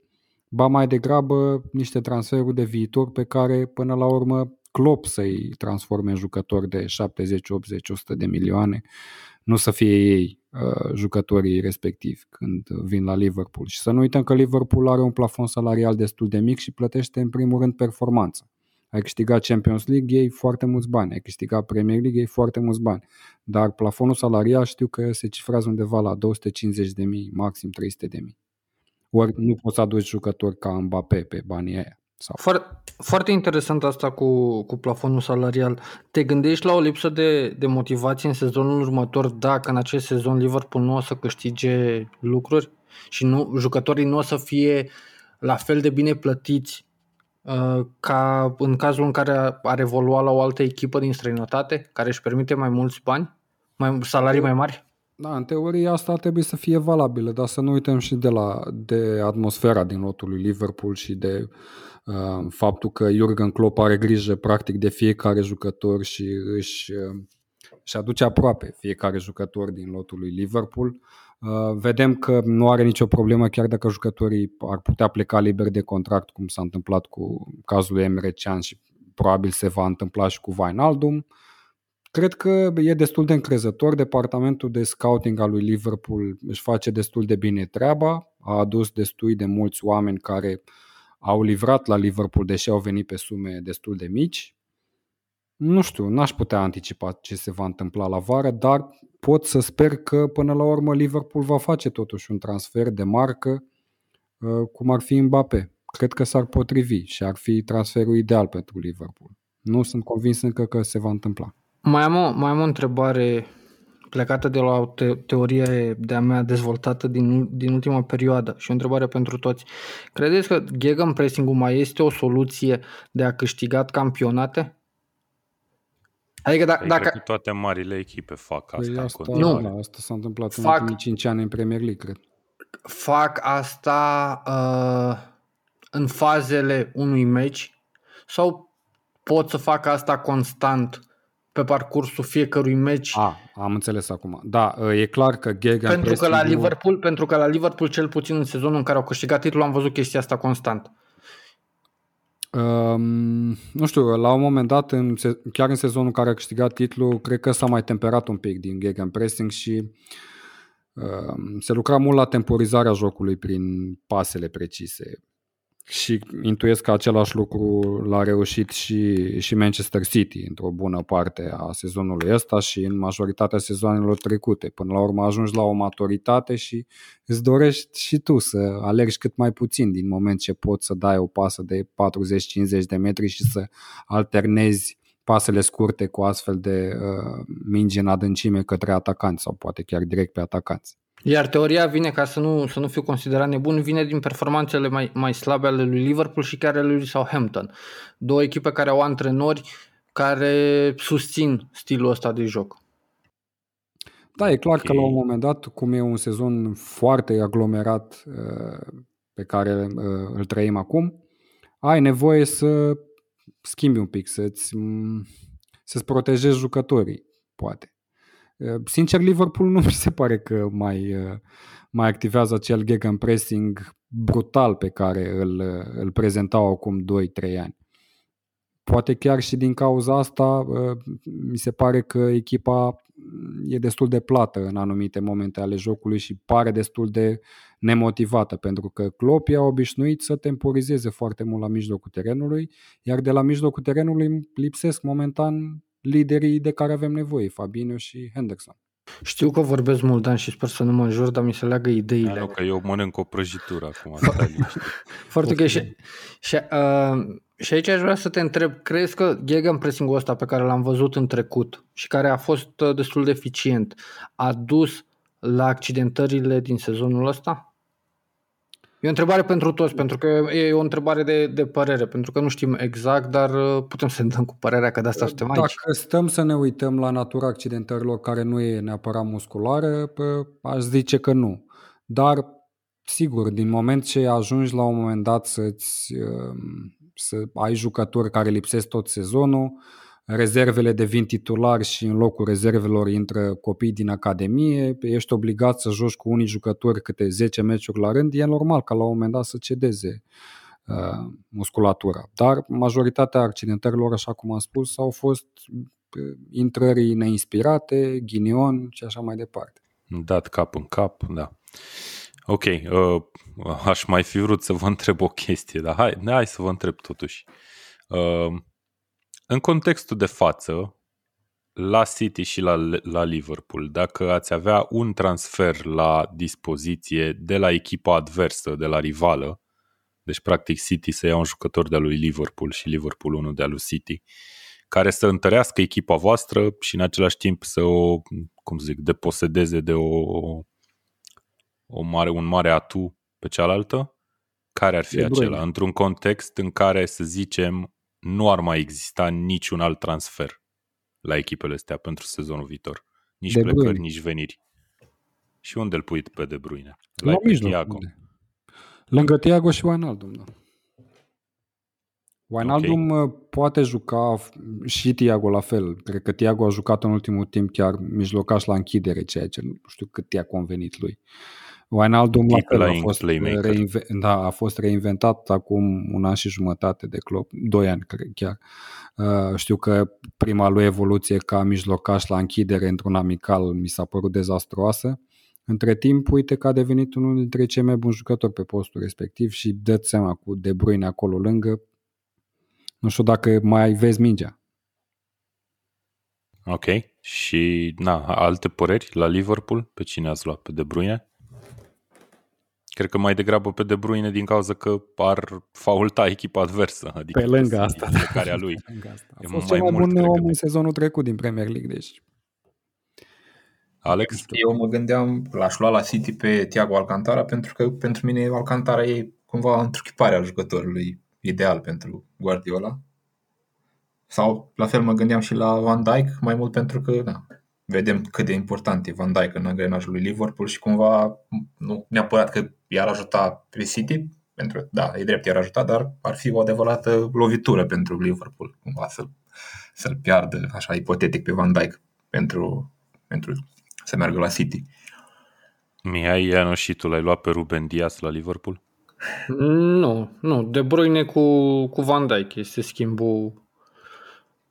ba mai degrabă niște transferuri de viitor pe care până la urmă Klopp să-i transforme în jucători de 70, 80, 100 de milioane, nu să fie ei uh, jucătorii respectivi când vin la Liverpool. Și să nu uităm că Liverpool are un plafon salarial destul de mic și plătește în primul rând performanță. Ai câștigat Champions League, ei foarte mulți bani. Ai câștigat Premier League, ei foarte mulți bani. Dar plafonul salarial știu că se cifrează undeva la 250 de mii, maxim 300 de mii. Ori nu poți să aduci jucători ca Mbappé pe banii aia. Sau... Foarte, foarte interesant asta cu, cu plafonul salarial. Te gândești la o lipsă de, de motivație în sezonul următor dacă în acest sezon Liverpool nu o să câștige lucruri și nu, jucătorii nu o să fie la fel de bine plătiți uh, ca în cazul în care ar evolua la o altă echipă din străinătate care își permite mai mulți bani, mai, salarii mai mari? Da, în teorie asta ar trebui să fie valabilă, dar să nu uităm și de, la, de atmosfera din lotul lui Liverpool și de uh, faptul că Jurgen Klopp are grijă practic de fiecare jucător și își, uh, își aduce aproape fiecare jucător din lotul lui Liverpool. Uh, vedem că nu are nicio problemă chiar dacă jucătorii ar putea pleca liber de contract, cum s-a întâmplat cu cazul Emre Can și probabil se va întâmpla și cu Wijnaldum. Uh, Cred că e destul de încrezător. Departamentul de scouting al lui Liverpool își face destul de bine treaba. A adus destui de mulți oameni care au livrat la Liverpool, deși au venit pe sume destul de mici. Nu știu, n-aș putea anticipa ce se va întâmpla la vară, dar pot să sper că până la urmă Liverpool va face totuși un transfer de marcă, uh, cum ar fi Mbappé. Cred că s-ar potrivi și ar fi transferul ideal pentru Liverpool. Nu sunt convins încă că se va întâmpla. Mai am, o, mai am o întrebare plecată de la o te- teorie de-a mea dezvoltată din, din ultima perioadă și o întrebare pentru toți. Credeți că gegenpressing-ul mai este o soluție de a câștiga campionate? Adică da, dacă... Cred că toate marile echipe fac asta. Păi asta nu, da, asta s-a întâmplat fac, în ultimii 5 ani în Premier League, cred. Fac asta uh, în fazele unui meci sau pot să fac asta constant pe parcursul fiecărui meci. A, am înțeles acum. Da, e clar că Gegen pentru că la Liverpool, pentru că la Liverpool cel puțin în sezonul în care au câștigat titlul am văzut chestia asta constant. Um, nu știu, la un moment dat, în, chiar în sezonul în care a câștigat titlul, cred că s-a mai temperat un pic din gegenpressing și um, se lucra mult la temporizarea jocului prin pasele precise și intuiesc că același lucru l-a reușit și, și Manchester City într-o bună parte a sezonului ăsta și în majoritatea sezoanelor trecute. Până la urmă ajungi la o maturitate și îți dorești și tu să alergi cât mai puțin din moment ce poți să dai o pasă de 40-50 de metri și să alternezi pasele scurte cu astfel de uh, mingi în adâncime către atacanți sau poate chiar direct pe atacanți. Iar teoria vine, ca să nu, să nu fiu considerat nebun, vine din performanțele mai, mai slabe ale lui Liverpool și chiar ale lui Southampton. Două echipe care au antrenori care susțin stilul ăsta de joc. Da, e clar okay. că la un moment dat, cum e un sezon foarte aglomerat uh, pe care uh, îl trăim acum, ai nevoie să schimbi un pic, să-ți, să-ți protejezi jucătorii, poate. Uh, sincer, Liverpool nu mi se pare că mai, uh, mai activează acel gegenpressing brutal pe care îl, uh, îl prezentau acum 2-3 ani. Poate chiar și din cauza asta mi se pare că echipa e destul de plată în anumite momente ale jocului și pare destul de nemotivată, pentru că Klopp a obișnuit să temporizeze foarte mult la mijlocul terenului, iar de la mijlocul terenului lipsesc momentan liderii de care avem nevoie, Fabinho și Henderson. Știu că vorbesc mult, Dan, și sper să nu mă înjur, dar mi se leagă ideile. Da, că eu mănânc o prăjitură acum. Foarte ok. Și, și, uh, și aici aș vrea să te întreb, crezi că gegenpressing-ul ăsta pe care l-am văzut în trecut și care a fost uh, destul de eficient a dus la accidentările din sezonul ăsta? E o întrebare pentru toți, pentru că e o întrebare de, de părere, pentru că nu știm exact, dar uh, putem să ne dăm cu părerea că de asta suntem aici. Dacă stăm să ne uităm la natura accidentărilor care nu e neapărat musculară, aș zice că nu. Dar, sigur, din moment ce ajungi la un moment dat să-ți, um, să ai jucători care lipsesc tot sezonul, rezervele devin titulari și în locul rezervelor intră copii din academie, ești obligat să joci cu unii jucători câte 10 meciuri la rând, e normal ca la un moment dat să cedeze uh, musculatura. Dar majoritatea accidentărilor, așa cum am spus, au fost uh, intrări neinspirate, ghinion și așa mai departe. Dat cap în cap, da. Ok, uh, aș mai fi vrut să vă întreb o chestie, dar hai, hai să vă întreb totuși. Uh, în contextul de față, la City și la, la Liverpool, dacă ați avea un transfer la dispoziție de la echipa adversă, de la rivală, deci practic City să ia un jucător de-a lui Liverpool și Liverpool unul de-a lui City, care să întărească echipa voastră și în același timp să o, cum zic, deposedeze de o, o mare, un mare atu pe cealaltă, care ar fi de acela? Brune. Într-un context în care, să zicem, nu ar mai exista niciun alt transfer la echipele astea pentru sezonul viitor. Nici de plecări, Bruyne. nici veniri. Și unde îl pui pe De Bruyne? La, la mijloc. Thiago. Lângă Thiago și Wijnaldum, da. Wijnaldum okay. Uh, poate juca și Thiago la fel. Cred că Thiago a jucat în ultimul timp chiar mijlocaș la închidere, ceea ce nu știu cât i-a convenit lui. Wijnaldum la fel a fost, reinve- da, a fost reinventat acum un an și jumătate de club, doi ani cred chiar. Uh, știu că prima lui evoluție ca mijlocaș la închidere într-un amical mi s-a părut dezastruoasă. Între timp, uite că a devenit unul dintre cei mai buni jucători pe postul respectiv și dă seama cu De Bruyne acolo lângă. Nu știu dacă mai vezi mingea. Ok. Și na, alte păreri la Liverpool? Pe cine ați luat? Pe De Bruyne? Cred că mai degrabă pe De Bruyne din cauza că ar faulta echipa adversă. Adică pe lângă asta. Da. Care a lui. Pe lângă asta. A fost cel mai bun om în sezonul trecut din Premier League, deci Alex? Eu mă gândeam, l-aș lua la City pe Thiago Alcantara pentru că pentru mine Alcantara e cumva întruchiparea jucătorului ideal pentru Guardiola. Sau la fel mă gândeam și la Van Dijk, mai mult pentru că da, vedem cât de important e Van Dijk în angrenajul lui Liverpool și cumva nu neapărat că i-ar ajuta pe City, pentru că da, e drept, i-ar ajuta, dar ar fi o adevărată lovitură pentru Liverpool, cumva să-l, să-l piardă, așa ipotetic, pe Van Dijk pentru, pentru să meargă la City. Mihai Ianu și tu l-ai luat pe Ruben Dias la Liverpool? Nu, nu. De Bruyne cu, cu Van Dijk este schimbul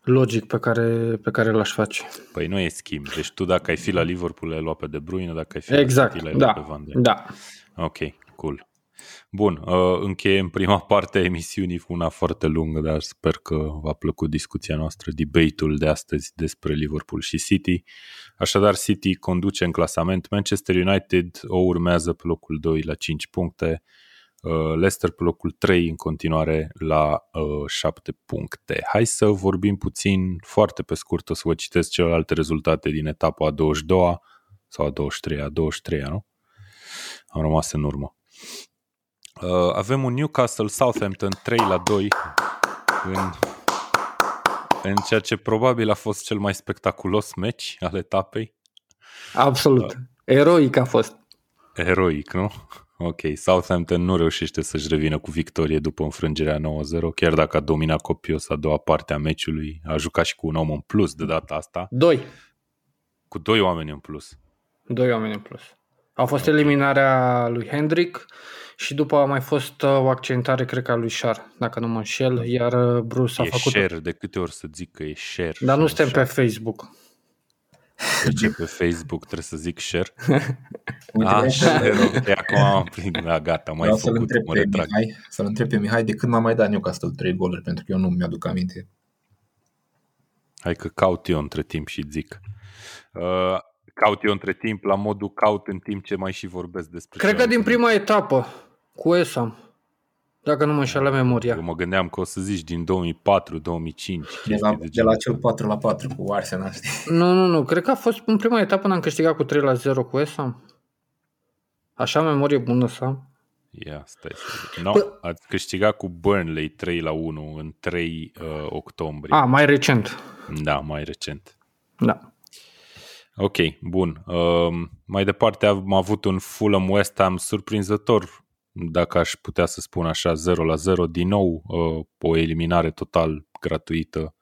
logic pe care, pe care l-aș face. Păi nu e schimb. Deci tu dacă ai fi la Liverpool l-ai luat pe De Bruyne, dacă ai fi exact, la City l-ai luat da, pe Van Dijk. Da. Ok, cool. Bun, uh, încheiem prima parte a emisiunii cu una foarte lungă, dar sper că v-a plăcut discuția noastră, debate-ul de astăzi despre Liverpool și City. Așadar, City conduce în clasament, Manchester United o urmează pe locul 2 la 5 puncte, uh, Leicester pe locul 3 în continuare la 7 uh, puncte. Hai să vorbim puțin, foarte pe scurt, o să vă citesc celelalte rezultate din etapa a 22-a sau a 23-a, a 23-a, nu? Am rămas în urmă. Uh, avem un Newcastle Southampton 3 la 2 în, în ceea ce probabil a fost cel mai spectaculos meci al etapei. Absolut. Uh, Eroic a fost. Eroic, nu? Ok, Southampton nu reușește să-și revină cu victorie după înfrângerea 9-0, chiar dacă a dominat copios a doua parte a meciului, a jucat și cu un om în plus de data asta. Doi. Cu doi oameni în plus. Doi oameni în plus. A fost okay. eliminarea lui Hendrick și după a mai fost uh, o accentare, cred că a lui Shar, dacă nu mă înșel, iar uh, Bruce a e făcut... share, de câte ori să zic că e share. Dar nu suntem pe Facebook. Deci pe Facebook trebuie să zic share? A, share, ok, acum am prins, da, gata, mai să-l întreb, pe Mihai, să-l întreb pe Mihai de când m-a mai dat Newcastle 3 goluri, pentru că eu nu mi-aduc aminte. Hai că caut eu între timp și zic. Uh, caut eu între timp la modul caut în timp ce mai și vorbesc despre Cred că din prima etapă cu ESAM, dacă nu mă înșală memoria. Eu mă gândeam că o să zici din 2004-2005. De la, de, de la cel 4 la 4 cu Arsenal, știi? Nu, nu, nu. Cred că a fost în prima etapă când am câștigat cu 3 la 0 cu ESAM. Așa memorie bună să am. Ia, stai să zic. No, P- ați câștigat cu Burnley 3 la 1 în 3 uh, octombrie. A, mai recent. Da, mai recent. Da. Ok, bun. Uh, mai departe am avut un Fulham West Ham surprinzător dacă aș putea să spun așa, 0 la 0, din nou uh, o eliminare total gratuită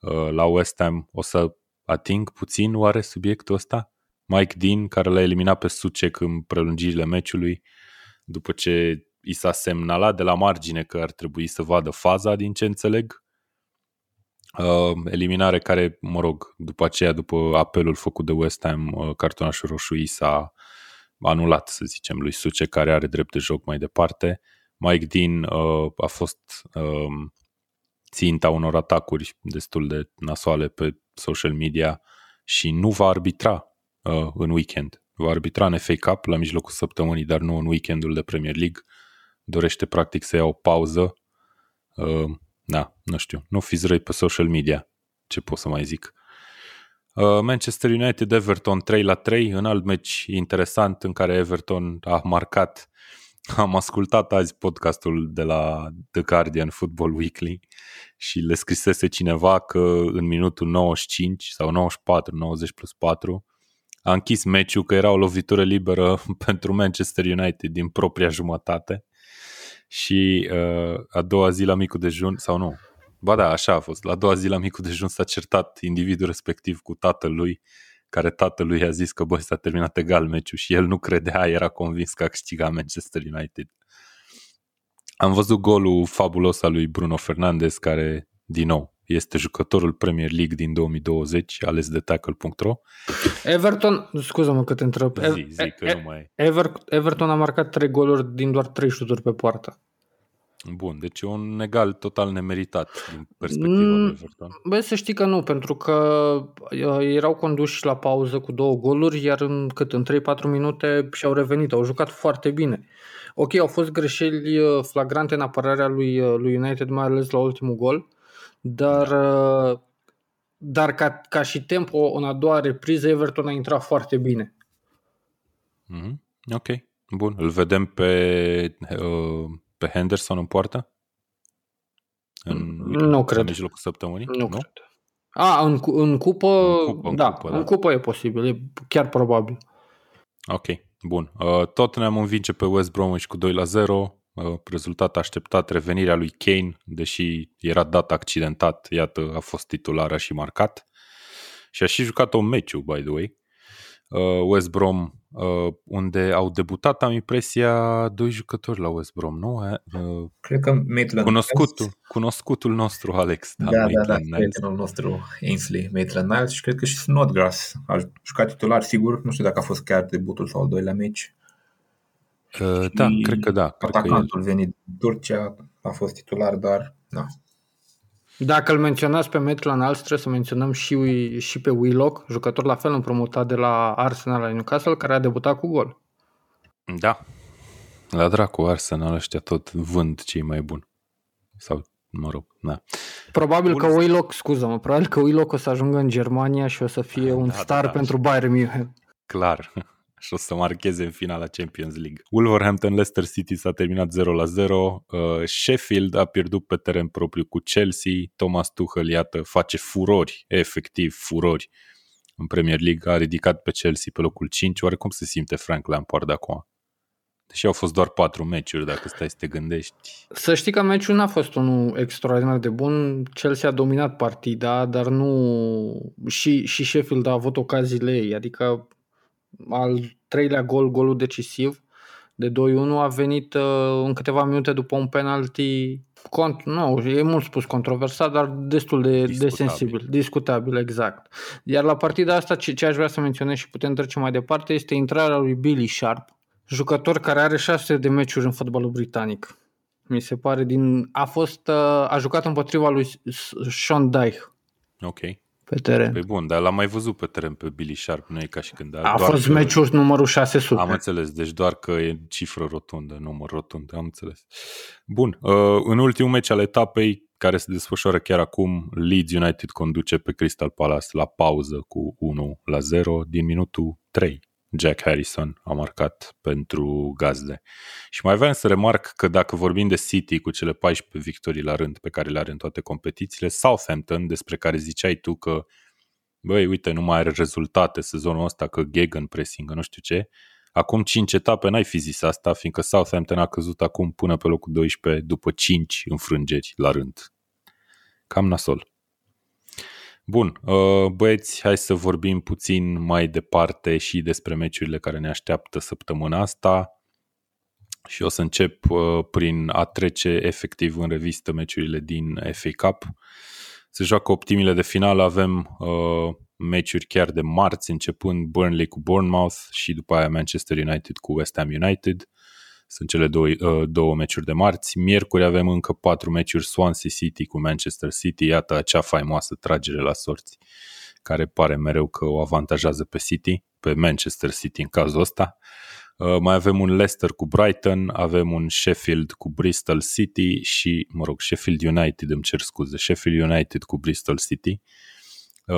uh, la West Ham. O să ating puțin oare subiectul ăsta? Mike Dean, care l-a eliminat pe Sucek în prelungirile meciului, după ce i s-a semnalat de la margine că ar trebui să vadă faza din ce înțeleg. Uh, eliminare care, mă rog, după aceea, după apelul făcut de West Ham, uh, cartonașul roșu i s-a anulat, să zicem, lui Suce, care are drept de joc mai departe. Mike Dean uh, a fost uh, ținta unor atacuri destul de nasoale pe social media și nu va arbitra uh, în weekend. Va arbitra în FA Cup la mijlocul săptămânii, dar nu în weekendul de Premier League. Dorește practic să ia o pauză. Uh, da, nu știu, nu fiți răi pe social media. Ce pot să mai zic? Uh, Manchester United Everton 3 la 3 în alt meci interesant în care Everton a marcat. Am ascultat azi podcastul de la The Guardian Football Weekly și le scrisese cineva că în minutul 95 sau 94, 90 plus 4 a închis meciul că era o lovitură liberă pentru Manchester United din propria jumătate. Și uh, a doua zi la micul dejun, sau nu, ba da, așa a fost, la a doua zi la micul dejun s-a certat individul respectiv cu tatălui care tatălui a zis că bă, s-a terminat egal meciul și el nu credea, era convins că a câștigat Manchester United. Am văzut golul fabulos al lui Bruno Fernandes, care, din nou, este jucătorul Premier League din 2020, ales de tackle.ro. Everton, scuză-mă că te întreb. Zi, zi că nu mai Ever, Everton a marcat trei goluri din doar trei șuturi pe poartă. Bun, deci e un egal total nemeritat din perspectiva Mm, lui Everton. Bă, să știi că nu, pentru că uh, erau conduși la pauză cu două goluri, iar în cât în 3-4 minute și-au revenit, au jucat foarte bine. Ok, au fost greșeli uh, flagrante în apărarea lui, uh, lui United, mai ales la ultimul gol, dar, uh, dar ca, ca și tempo în a doua repriză, Everton a intrat foarte bine. Mhm. Ok, bun. Îl vedem pe, uh, pe Henderson în poartă? În, Nu în cred. mijlocul săptămânii? Nu, cred. A, în, cu- în cupă, În cupă, în da, cupă, în da. cupă e posibil, e chiar probabil. Ok, bun. Uh, Tottenham învinge pe West Bromwich cu 2 la 0. Uh, rezultat așteptat, revenirea lui Kane, deși era dat accidentat, iată, a fost titular, a și marcat. Și a și jucat un meciu, by the way. Uh, West Brom, uh, unde au debutat, am impresia, doi jucători la West Brom, nu? Uh, Cred că Maitland cunoscutul, cunoscutul nostru, Alex. Da, da, da, Maitland da Niles. prietenul nostru Ainsley Maitland Niles și cred că și Snodgrass a jucat titular, sigur, nu știu dacă a fost chiar debutul sau al doilea meci. Uh, da, Și cred că da. Cred că el. Atacantul venit din Turcia a fost titular, dar da. Dacă îl menționați pe Maitland Niles, trebuie să menționăm și, și pe Willock, jucător la fel împrumutat de la Arsenal la Newcastle, care a debutat cu gol. Da. La dracu, Arsenal ăștia tot vând cei mai buni. Sau, mă rog, da. Probabil Bun. că Willock, scuză-mă, probabil că Willock o să ajungă în Germania și o să fie un Da, star da, da. pentru Bayern München. Clar. Și o să marcheze în finala Champions League. Wolverhampton Leicester City s-a terminat 0 la 0. Uh, Sheffield a pierdut pe teren propriu cu Chelsea. Thomas Tuchel, iată, face furori, efectiv furori în Premier League. A ridicat pe Chelsea pe locul 5. Oare cum se simte Frank Lampard acum? Deși au fost doar patru meciuri, dacă stai să te gândești. Să știi că meciul n-a fost unul extraordinar de bun. Chelsea a dominat partida, dar nu... Și, și Sheffield a avut ocaziile ei. Adică al treilea gol, golul decisiv de 2-1 a venit uh, în câteva minute după un penalty cont, nu, e mult spus controversat, dar destul de, de Discutabil. sensibil, discutabil, exact. Iar la partida asta, ce, ce aș vrea să menționez și putem trece mai departe, este intrarea lui Billy Sharp, jucător care are 600 de meciuri în fotbalul britanic. Mi se pare din... A fost... uh, A jucat împotriva lui Sean Dyche Ok. Pe teren. Păi bun, dar l-am mai văzut pe teren pe Billy Sharp, nu e ca și când... A doar fost că- meciul numărul 600. Am înțeles, deci doar că e cifră rotundă, număr rotund, am înțeles. Bun, uh, în ultimul meci al etapei, care se desfășoară chiar acum, Leeds United conduce pe Crystal Palace la pauză cu 1 la 0 din minutul 3. Jack Harrison a marcat pentru gazde. Și mai aveam să remarc că dacă vorbim de City cu cele 14 victorii la rând pe care le are în toate competițiile, Southampton, despre care ziceai tu că băi, uite, nu mai are rezultate sezonul ăsta, că Gegen pressing, nu știu ce. Acum 5 etape n-ai fi zis asta, fiindcă Southampton a căzut acum până pe locul 12 după 5 înfrângeri la rând. Cam nasol. Bun, uh, băieți, hai să vorbim puțin mai departe și despre meciurile care ne așteaptă săptămâna asta. și o să încep uh, prin a trece efectiv în revistă meciurile din FA Cup. Se joacă optimile de finală, avem uh, meciuri chiar de marți, începând Burnley cu Bournemouth și după aia Manchester United cu West Ham United. Sunt cele două, uh, două meciuri de marți. Miercuri avem încă patru meciuri Swansea City cu Manchester City. Iată acea faimoasă tragere la sorți care pare mereu că o avantajează pe City, pe Manchester City în cazul ăsta. Uh, mai avem un Leicester cu Brighton, avem un Sheffield cu Bristol City și, mă rog, Sheffield United, îmi cer scuze, Sheffield United cu Bristol City uh,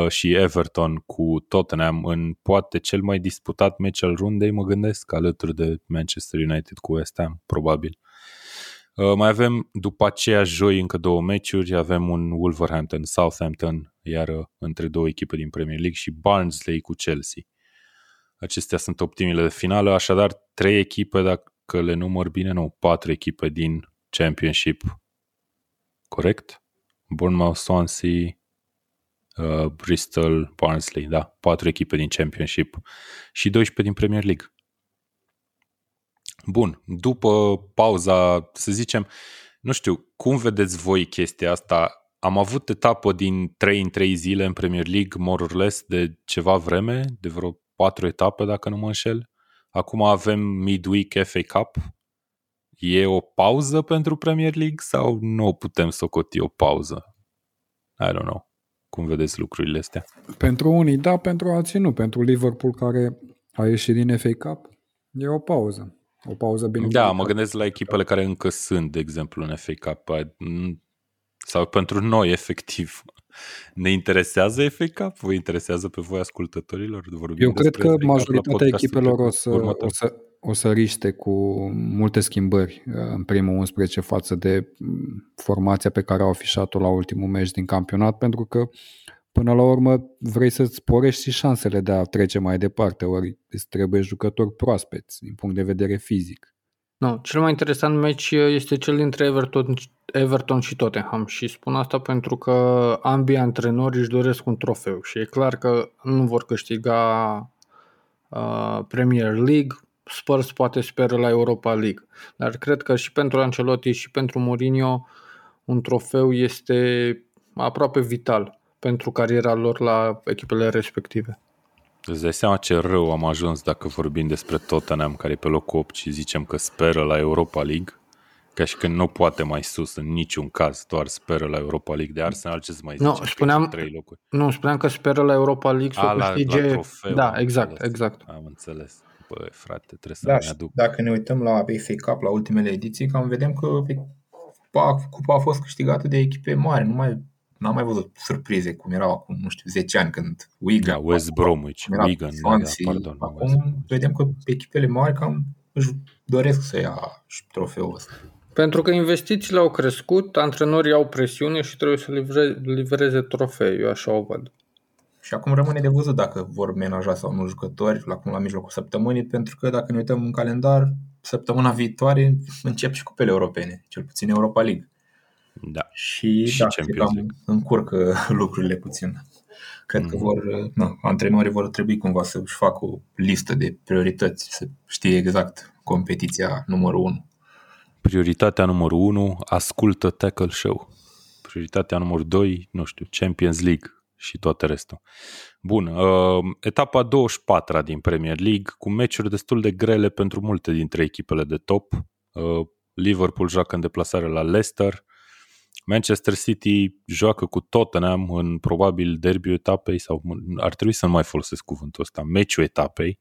și Everton cu Tottenham în poate cel mai disputat meci al rundei, mă gândesc, alături de Manchester United cu West Ham, probabil. Uh, mai avem după aceea joi încă două meciuri, avem un Wolverhampton-Southampton, iar între două echipe din Premier League și Barnsley cu Chelsea. Acestea sunt optimile de finală, așadar trei echipe, dacă le număr bine, nu, patru echipe din Championship. Corect? Bournemouth, Swansea, uh, Bristol, Barnsley, da, patru echipe din Championship și 12 din Premier League. Bun, după pauza, să zicem, nu știu, cum vedeți voi chestia asta? Am avut etapă din 3 în 3 zile în Premier League, more or less, de ceva vreme, de vreo patru etape, dacă nu mă înșel. Acum avem Midweek FA Cup. E o pauză pentru Premier League sau nu putem să o coti o pauză? I don't know. Cum vedeți lucrurile astea? Pentru unii da, pentru alții nu. Pentru Liverpool care a ieșit din FA Cup, e o pauză. O pauză bine. Da, mă gândesc la echipele care încă sunt, de exemplu, în FA Cup. Sau pentru noi, efectiv. Ne interesează FA Cup? Vă interesează pe voi ascultătorilor? Vorbim Eu cred că majoritatea echipelor o să, o, să, o să riște cu multe schimbări uh, în primul 11 față de mm, formația pe care au afișat-o la ultimul meci din campionat, pentru că până la urmă vrei să-ți sporești și șansele de a trece mai departe, ori îți trebuie jucători proaspeți din punct de vedere fizic. No, cel mai interesant meci este cel dintre Everton, Everton și Tottenham. Și spun asta pentru că ambii antrenori își doresc un trofeu și e clar că nu vor câștiga uh, Premier League, Spurs poate speră la Europa League, dar cred că și pentru Ancelotti și pentru Mourinho un trofeu este aproape vital pentru cariera lor la echipele respective. Îți dai seama ce rău am ajuns dacă vorbim despre Tottenham, care e pe locul 8 și zicem că speră la Europa League, ca și când nu poate mai sus în niciun caz, doar speră la Europa League. De Arsenal ce mai zice? Nu, spuneam, trei locuri. nu, spuneam că speră la Europa League să o câștige. La, la trofeu, da, exact, înțeles. exact. Am înțeles. Băi, frate, trebuie să da, mai aduc. Dacă ne uităm la FA Cup, la ultimele ediții, cam vedem că cupa, cupa a fost câștigată de echipe mari, nu mai n-am mai văzut surprize cum erau acum, nu știu, 10 ani când Wigan, da, West Bromwich, Wigan, Swansea, da, pardon, acum West. vedem că echipele mari cam își doresc să ia trofeul ăsta. Pentru că investițiile au crescut, antrenorii au presiune și trebuie să livre, livreze trofei, eu așa o văd. Și acum rămâne de văzut dacă vor menaja sau nu jucători la, acum la mijlocul săptămânii, pentru că dacă ne uităm în calendar, săptămâna viitoare încep și cupele europene, cel puțin Europa League. Da. Și, și da, Champions League. încurcă lucrurile puțin. Cred mm. că vor, nu, antrenorii vor trebui cumva să-și facă o listă de priorități, să știe exact competiția numărul 1. Prioritatea numărul 1, ascultă Tackle Show. Prioritatea numărul 2, nu știu, Champions League și toate restul. Bun, uh, etapa 24 din Premier League, cu meciuri destul de grele pentru multe dintre echipele de top. Uh, Liverpool joacă în deplasare la Leicester, Manchester City joacă cu Tottenham în probabil derby etapei sau ar trebui să nu mai folosesc cuvântul ăsta, meciul etapei.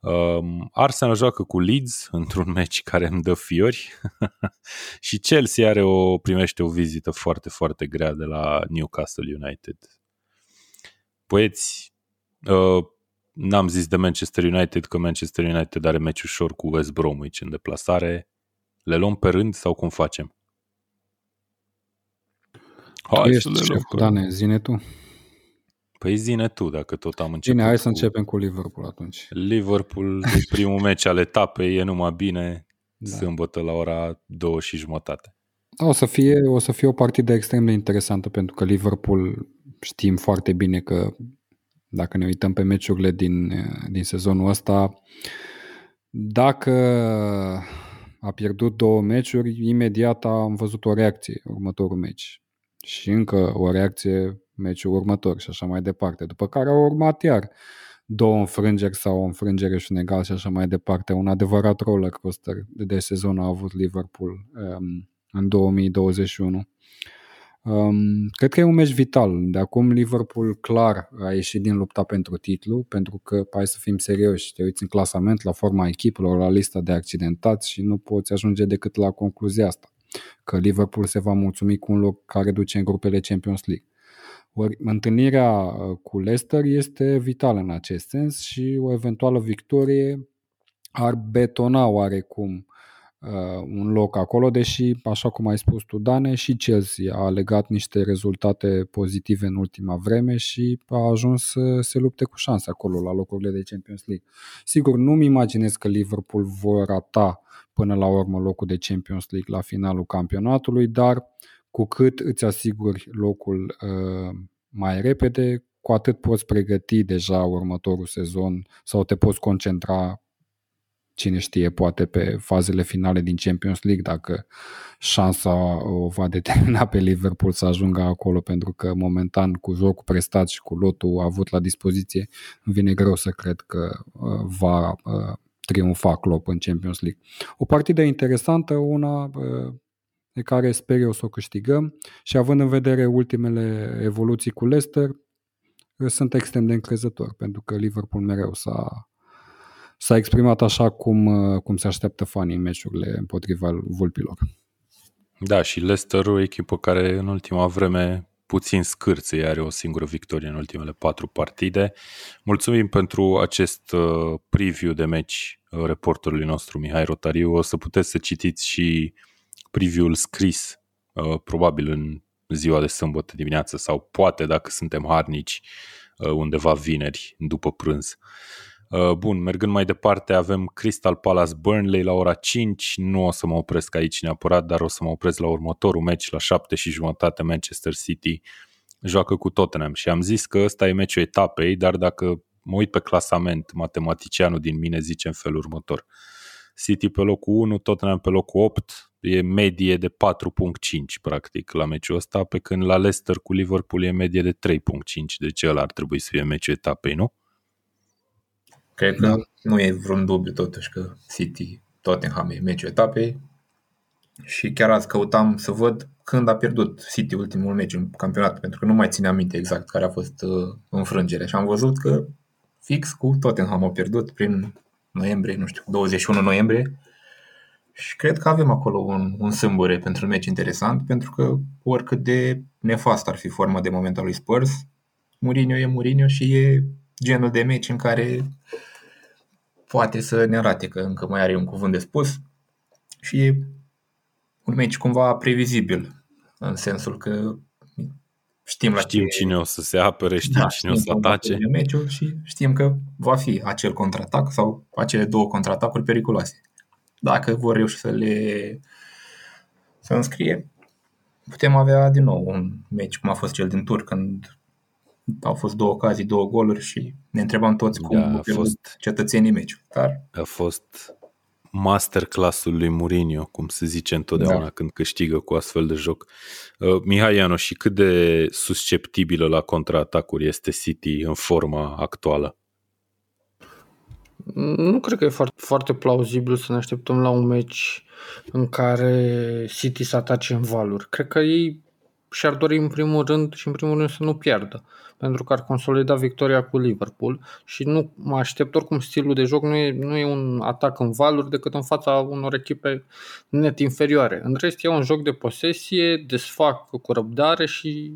Um, Arsenal joacă cu Leeds într-un meci care îmi dă fiori și Chelsea are o, primește o vizită foarte, foarte grea de la Newcastle United. Băieți, uh, n-am zis de Manchester United că Manchester United are meci ușor cu West Bromwich în deplasare. Le luăm pe rând sau cum facem? Hai tu ești șef, Dane, zine tu. Păi zine tu, dacă tot am început. Bine, hai să cu... începem cu Liverpool atunci. Liverpool, primul meci al etapei, e numai bine, da. sâmbătă la ora două și jumătate. Da, o să, fie, o să fie o partidă extrem de interesantă pentru că Liverpool știm foarte bine că dacă ne uităm pe meciurile din, din sezonul ăsta, dacă a pierdut două meciuri, imediat am văzut o reacție următorul meci. Și încă o reacție meciul următor și așa mai departe. După care au urmat iar două înfrângeri sau o înfrângere și un egal și așa mai departe. Un adevărat roller coaster de sezon a avut Liverpool um, în 2021. Um, cred că e un meci vital. De acum Liverpool clar a ieșit din lupta pentru titlu, pentru că, hai să fim serioși, te uiți în clasament, la forma echipelor, la lista de accidentați și nu poți ajunge decât la concluzia asta, că Liverpool se va mulțumi cu un loc care duce în grupele Champions League. Ori întâlnirea uh, cu Leicester este vitală în acest sens și o eventuală victorie ar betona oarecum uh, un loc acolo, deși, așa cum ai spus tu, Dane, și Chelsea a legat niște rezultate pozitive în ultima vreme și a ajuns să se lupte cu șanse acolo la locurile de Champions League. Sigur, nu-mi imaginez că Liverpool vor rata până la urmă locul de Champions League la finalul campionatului, dar cu cât îți asiguri locul uh, mai repede, cu atât poți pregăti deja următorul sezon sau te poți concentra cine știe, poate pe fazele finale din Champions League, dacă șansa o va determina pe Liverpool să ajungă acolo, pentru că momentan cu jocul prestat și cu lotul avut la dispoziție, îmi vine greu să cred că uh, va uh, triumfa Klopp în Champions League. O partidă interesantă, una uh, de care sper eu să o câștigăm și având în vedere ultimele evoluții cu Leicester, sunt extrem de încrezător, pentru că Liverpool mereu s-a, s-a exprimat așa cum, cum se așteaptă fanii în meciurile împotriva vulpilor. Da, și Leicester o echipă care în ultima vreme puțin scârță, are o singură victorie în ultimele patru partide. Mulțumim pentru acest uh, preview de meci uh, reporterului nostru Mihai Rotariu. O să puteți să citiți și preview-ul scris, uh, probabil în ziua de sâmbătă dimineață sau poate, dacă suntem harnici, undeva vineri, după prânz. Bun, mergând mai departe, avem Crystal Palace Burnley la ora 5. Nu o să mă opresc aici neapărat, dar o să mă opresc la următorul meci la 7 și jumătate Manchester City joacă cu Tottenham și am zis că ăsta e meciul etapei, dar dacă mă uit pe clasament, matematicianul din mine zice în felul următor. City pe locul 1, Tottenham pe locul 8, e medie de 4.5 practic la meciul ăsta, pe când la Leicester cu Liverpool e medie de 3.5, deci ăla ar trebui să fie meciul etapei, nu? Cred că da. nu e vreun dubiu totuși că City, Tottenham e meciul etapei și chiar azi căutam să văd când a pierdut City ultimul meci în campionat, pentru că nu mai ține aminte exact care a fost uh, înfrângerea și am văzut că fix cu Tottenham au pierdut prin noiembrie, nu știu, 21 noiembrie și cred că avem acolo un, un sâmbure pentru un meci interesant, pentru că oricât de nefast ar fi forma de moment al lui Spurs, Mourinho e Mourinho și e genul de meci în care poate să ne arate că încă mai are un cuvânt de spus și e un meci cumva previzibil, în sensul că știm, la știm ce... cine o să se apere, știm da, cine știm o să atace. Meciul și știm că va fi acel contraatac sau acele două contraatacuri periculoase. Dacă vor reuși să le să înscrie, putem avea din nou un meci cum a fost cel din tur, când au fost două ocazii, două goluri și ne întrebam toți cum da, a fost cetățenii meciul. Dar... A fost masterclassul lui Mourinho, cum se zice întotdeauna da. când câștigă cu astfel de joc. Uh, Mihai Iano, și cât de susceptibilă la contraatacuri este City în forma actuală? Nu cred că e foarte, foarte plauzibil să ne așteptăm la un meci în care City să atace în valuri. Cred că ei și-ar dori în primul rând și în primul rând să nu pierdă, pentru că ar consolida victoria cu Liverpool și nu mă aștept oricum stilul de joc nu e, nu e un atac în valuri decât în fața unor echipe net inferioare. În rest e un joc de posesie, desfac cu răbdare și,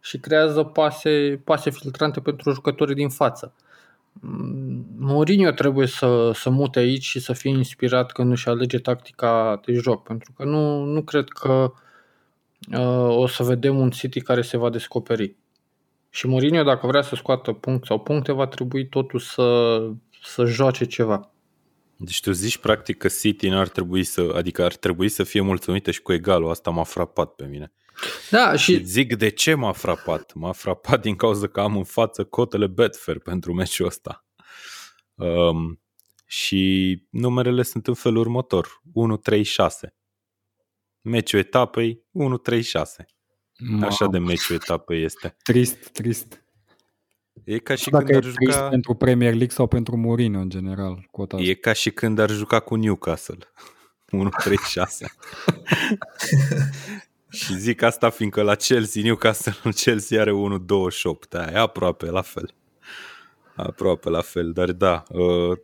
și creează pase, pase filtrante pentru jucătorii din față. Mourinho trebuie să, să mute aici și să fie inspirat când își alege tactica de joc, pentru că nu, nu cred că uh, o să vedem un City care se va descoperi. Și Mourinho, dacă vrea să scoată punct sau puncte, va trebui totul să, să joace ceva. Deci tu zici practic că City n-ar trebui să, adică ar trebui să fie mulțumită și cu egalul, asta m-a frapat pe mine. Da, și... Zic de ce m-a frapat. M-a frapat din cauza că am în față cotele Betfair pentru meciul ăsta. Um, și numerele sunt în felul următor. 1-3-6. Meciul etapei 1-3-6. Așa de meciul etapei este. Trist, trist. E ca și Dacă când e ar trist juca... pentru Premier League sau pentru Mourinho în general. Cota E ca și când ar juca cu Newcastle. 1-3-6. și zic asta fiindcă la Chelsea, Newcastle, Chelsea are 1-28. Aia e aproape la fel. Aproape la fel, dar da. Uh,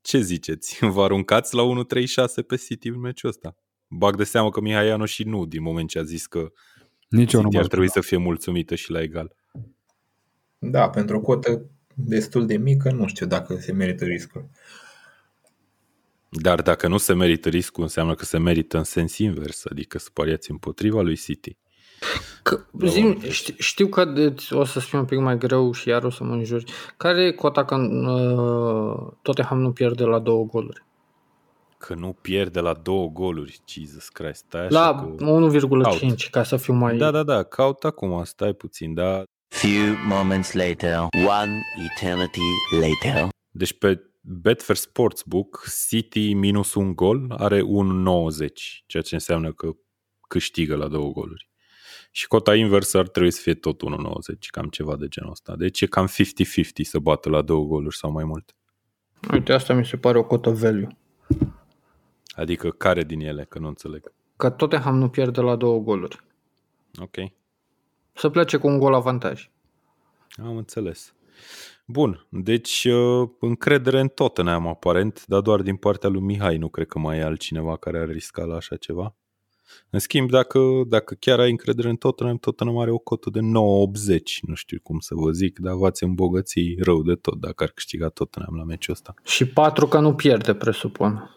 ce ziceți? Vă aruncați la 1-3-6 pe City în meciul ăsta? Bag de seamă că Mihai Iano și nu, din moment ce a zis că Nici eu nu City m-aș ar trebui să fie mulțumită și la egal. Da, pentru o cotă destul de mică, nu știu dacă se merită riscul. Dar dacă nu se merită riscul, înseamnă că se merită în sens invers, adică să pariați împotriva lui City. Că, zim, știu, știu că de, o să fie un pic mai greu și iar o să mă înjuri. Care e cota când uh, Tottenham nu pierde la două goluri? Că nu pierde la două goluri, Jesus Christ. Stai așa La că... 1,5 ca să fiu mai... Da, da, da, caut acum, stai puțin, da. Few moments later, one eternity later. Deci pe Betfair Sportsbook, City minus un gol are 1,90, ceea ce înseamnă că câștigă la două goluri. Și cota inversă ar trebui să fie tot 1,90, cam ceva de genul ăsta. Deci e cam 50-50 să bată la două goluri sau mai mult. Uite, asta mi se pare o cotă value. Adică care din ele, că nu înțeleg. Că Tottenham nu pierde la două goluri. Ok, Să plece cu un gol avantaj. am înțeles. Bun, deci uh, încredere în Tottenham aparent, dar doar din partea lui Mihai, nu cred că mai e altcineva care ar risca la așa ceva. În schimb, dacă, dacă chiar ai încredere în Tottenham, Tottenham are o cotă de 9,80, nu știu cum să vă zic, dar v-ați îmbogăți rău de tot dacă ar câștiga Tottenham la meciul ăsta. Și patru că nu pierde, presupun.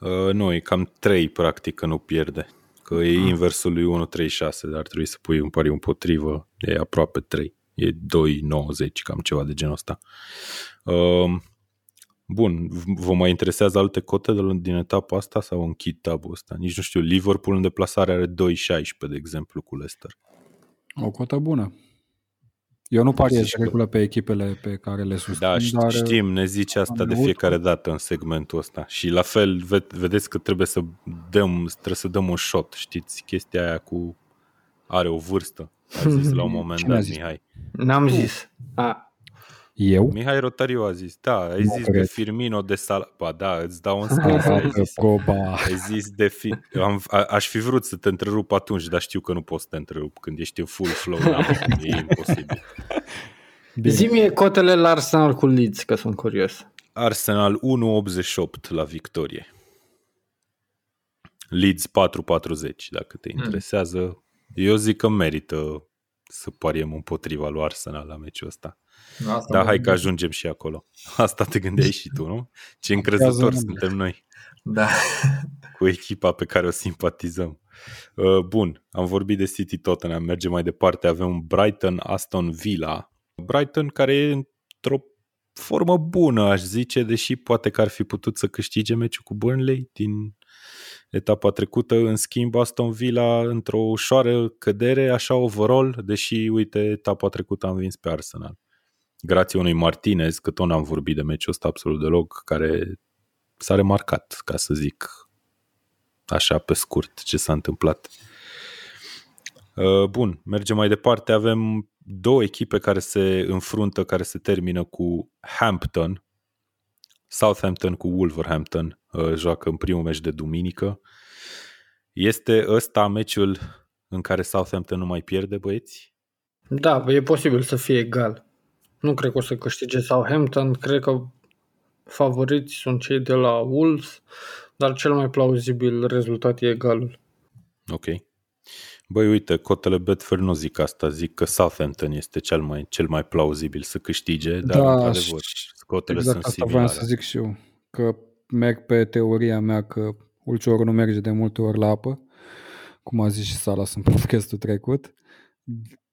Uh, nu, e cam 3 practic că nu pierde, că e inversul lui 1,36, dar ar trebui să pui un pariu împotrivă, e aproape 3, e 2,90, cam ceva de genul ăsta. Uh, Bun, v- vă mai interesează alte cote de la- din etapa asta sau închid tabul ăsta? Nici nu știu, Liverpool în deplasare are 2,16 de exemplu cu Leicester. O cotă bună. Eu nu pariez Și de că- regulă pe echipele pe care le susțin, Da, ști- dar știm, ne zice asta am de avut- fiecare dată în segmentul ăsta. Și la fel, ve- vedeți că trebuie să dăm, trebuie să dăm un shot, știți, chestia aia cu are o vârstă, a zis la un moment Cine a dat zis? Mihai. N-am zis. A, eu, Mihai Rotariu a zis, da, ai Nu zis de cred. Firmino de sal... Ba da, îți dau un scris, ai Arată zis. proba. Ai zis de fi... Am, a, aș fi vrut să te întrerup atunci, dar știu că nu poți să te întrerup când ești în full flow. Da, e imposibil. Bine. zi-mi cotele la Arsenal cu Leeds, că sunt curios. Arsenal 1.88 la victorie. Leeds 4.40, dacă te interesează. Eu zic că merită să pariem împotriva lui Arsenal la meciul ăsta. Asta Da, mă hai că gândesc. ajungem și acolo. Asta te gândeai și tu, nu? Ce încrezători Contează suntem noi Da. cu echipa pe care o simpatizăm. Uh, Bun, am vorbit de City Tottenham, mergem mai departe, avem un Brighton Aston Villa. Brighton care e într-o formă bună, aș zice, deși poate că ar fi putut să câștige meciul cu Burnley din etapa trecută. În schimb, Aston Villa într-o ușoară cădere, așa overall, deși, uite, etapa trecută am vins pe Arsenal. Grație unui Martinez, că tot n-am vorbit de meciul ăsta absolut deloc, care s-a remarcat, ca să zic așa pe scurt ce s-a întâmplat. Uh, Bun, mergem mai departe. Avem două echipe care se înfruntă, care se termină cu Hampton. Southampton cu Wolverhampton uh, joacă în primul meci de duminică. Este ăsta meciul în care Southampton nu mai pierde, băieți? Da, e posibil să fie egal. Nu cred că o să câștige Southampton, cred că favoriți sunt cei de la Wolves, dar cel mai plauzibil rezultat e egalul. Ok. Băi, uite, cotele Betfair nu zic asta, zic că Southampton este cel mai, cel mai plauzibil să câștige, dar Da, într-adevăr, și- cotele Exact sunt asta voiam similare. să zic și eu, că merg pe teoria mea că ulciorul nu merge de multe ori la apă, cum a zis și Salas în podcastul trecut.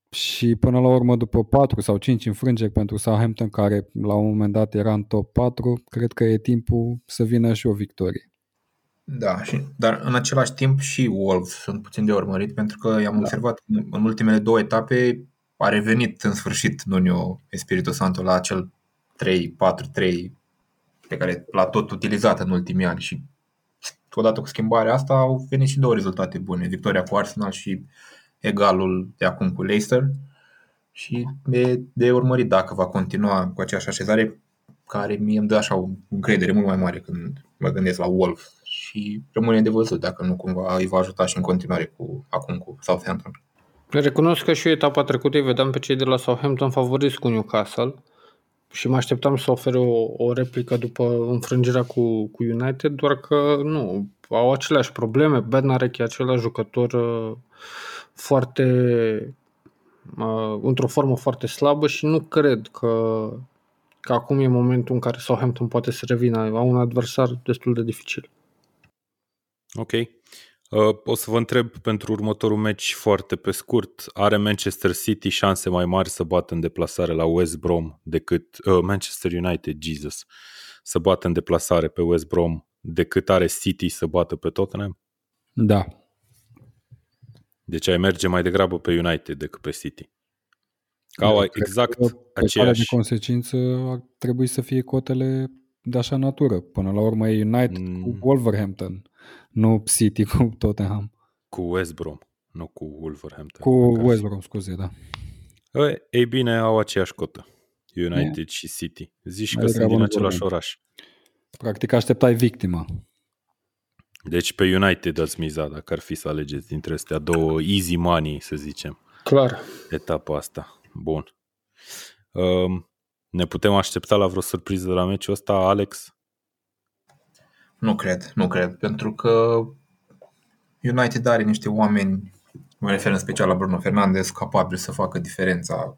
Și până la urmă, după 4 sau 5 înfrângeri pentru Southampton, care la un moment dat era în top 4, cred că e timpul să vină și o victorie. Da, și, dar în același timp și Wolves sunt puțin de urmărit pentru că i-am da. observat în- în ultimele două etape a revenit în sfârșit Nuno Espirito Santo la acel 3-4-3 pe care l-a tot utilizat în ultimii ani și odată cu schimbarea asta au venit și două rezultate bune. Victoria cu Arsenal și egalul de acum cu Leicester și de, de urmărit dacă va continua cu aceeași așezare care mie îmi dă așa o încredere mult mai mare când mă gândesc la Wolf și rămâne de văzut dacă nu cumva îi va ajuta și în continuare cu, acum cu Southampton. Recunosc că și etapa trecută îi vedeam pe cei de la Southampton favoriți cu Newcastle și mă așteptam să ofere o, o replică după înfrângerea cu, cu United, doar că nu, au aceleași probleme. Bednarek e același jucător uh, foarte uh, într-o formă foarte slabă și nu cred că, că acum e momentul în care Southampton poate să revină. Au un adversar destul de dificil. Ok. Uh, o să vă întreb pentru următorul meci foarte pe scurt. Are Manchester City șanse mai mari să bată în deplasare la West Brom decât uh, Manchester United, Jesus, să bată în deplasare pe West Brom decât are City să bată pe Tottenham? Da. Deci ai merge mai degrabă pe United decât pe City. Ca au exact pe aceeași... de consecință ar trebui să fie cotele de așa natură. Până la urmă e United mm. cu Wolverhampton, nu City cu Tottenham. Cu West Brom, nu cu Wolverhampton. Cu West Brom, scuze, da. Ei bine, au aceeași cotă. United e. și City. Zici mai că sunt din același oraș. Practic așteptai victima. Deci pe United ați miza dacă ar fi să alegeți dintre astea două easy money, să zicem. Clar. Etapa asta. Bun. Um, ne putem aștepta la vreo surpriză de la meciul ăsta, Alex? Nu cred, nu cred, pentru că United are niște oameni, mă refer în special la Bruno Fernandes, capabili să facă diferența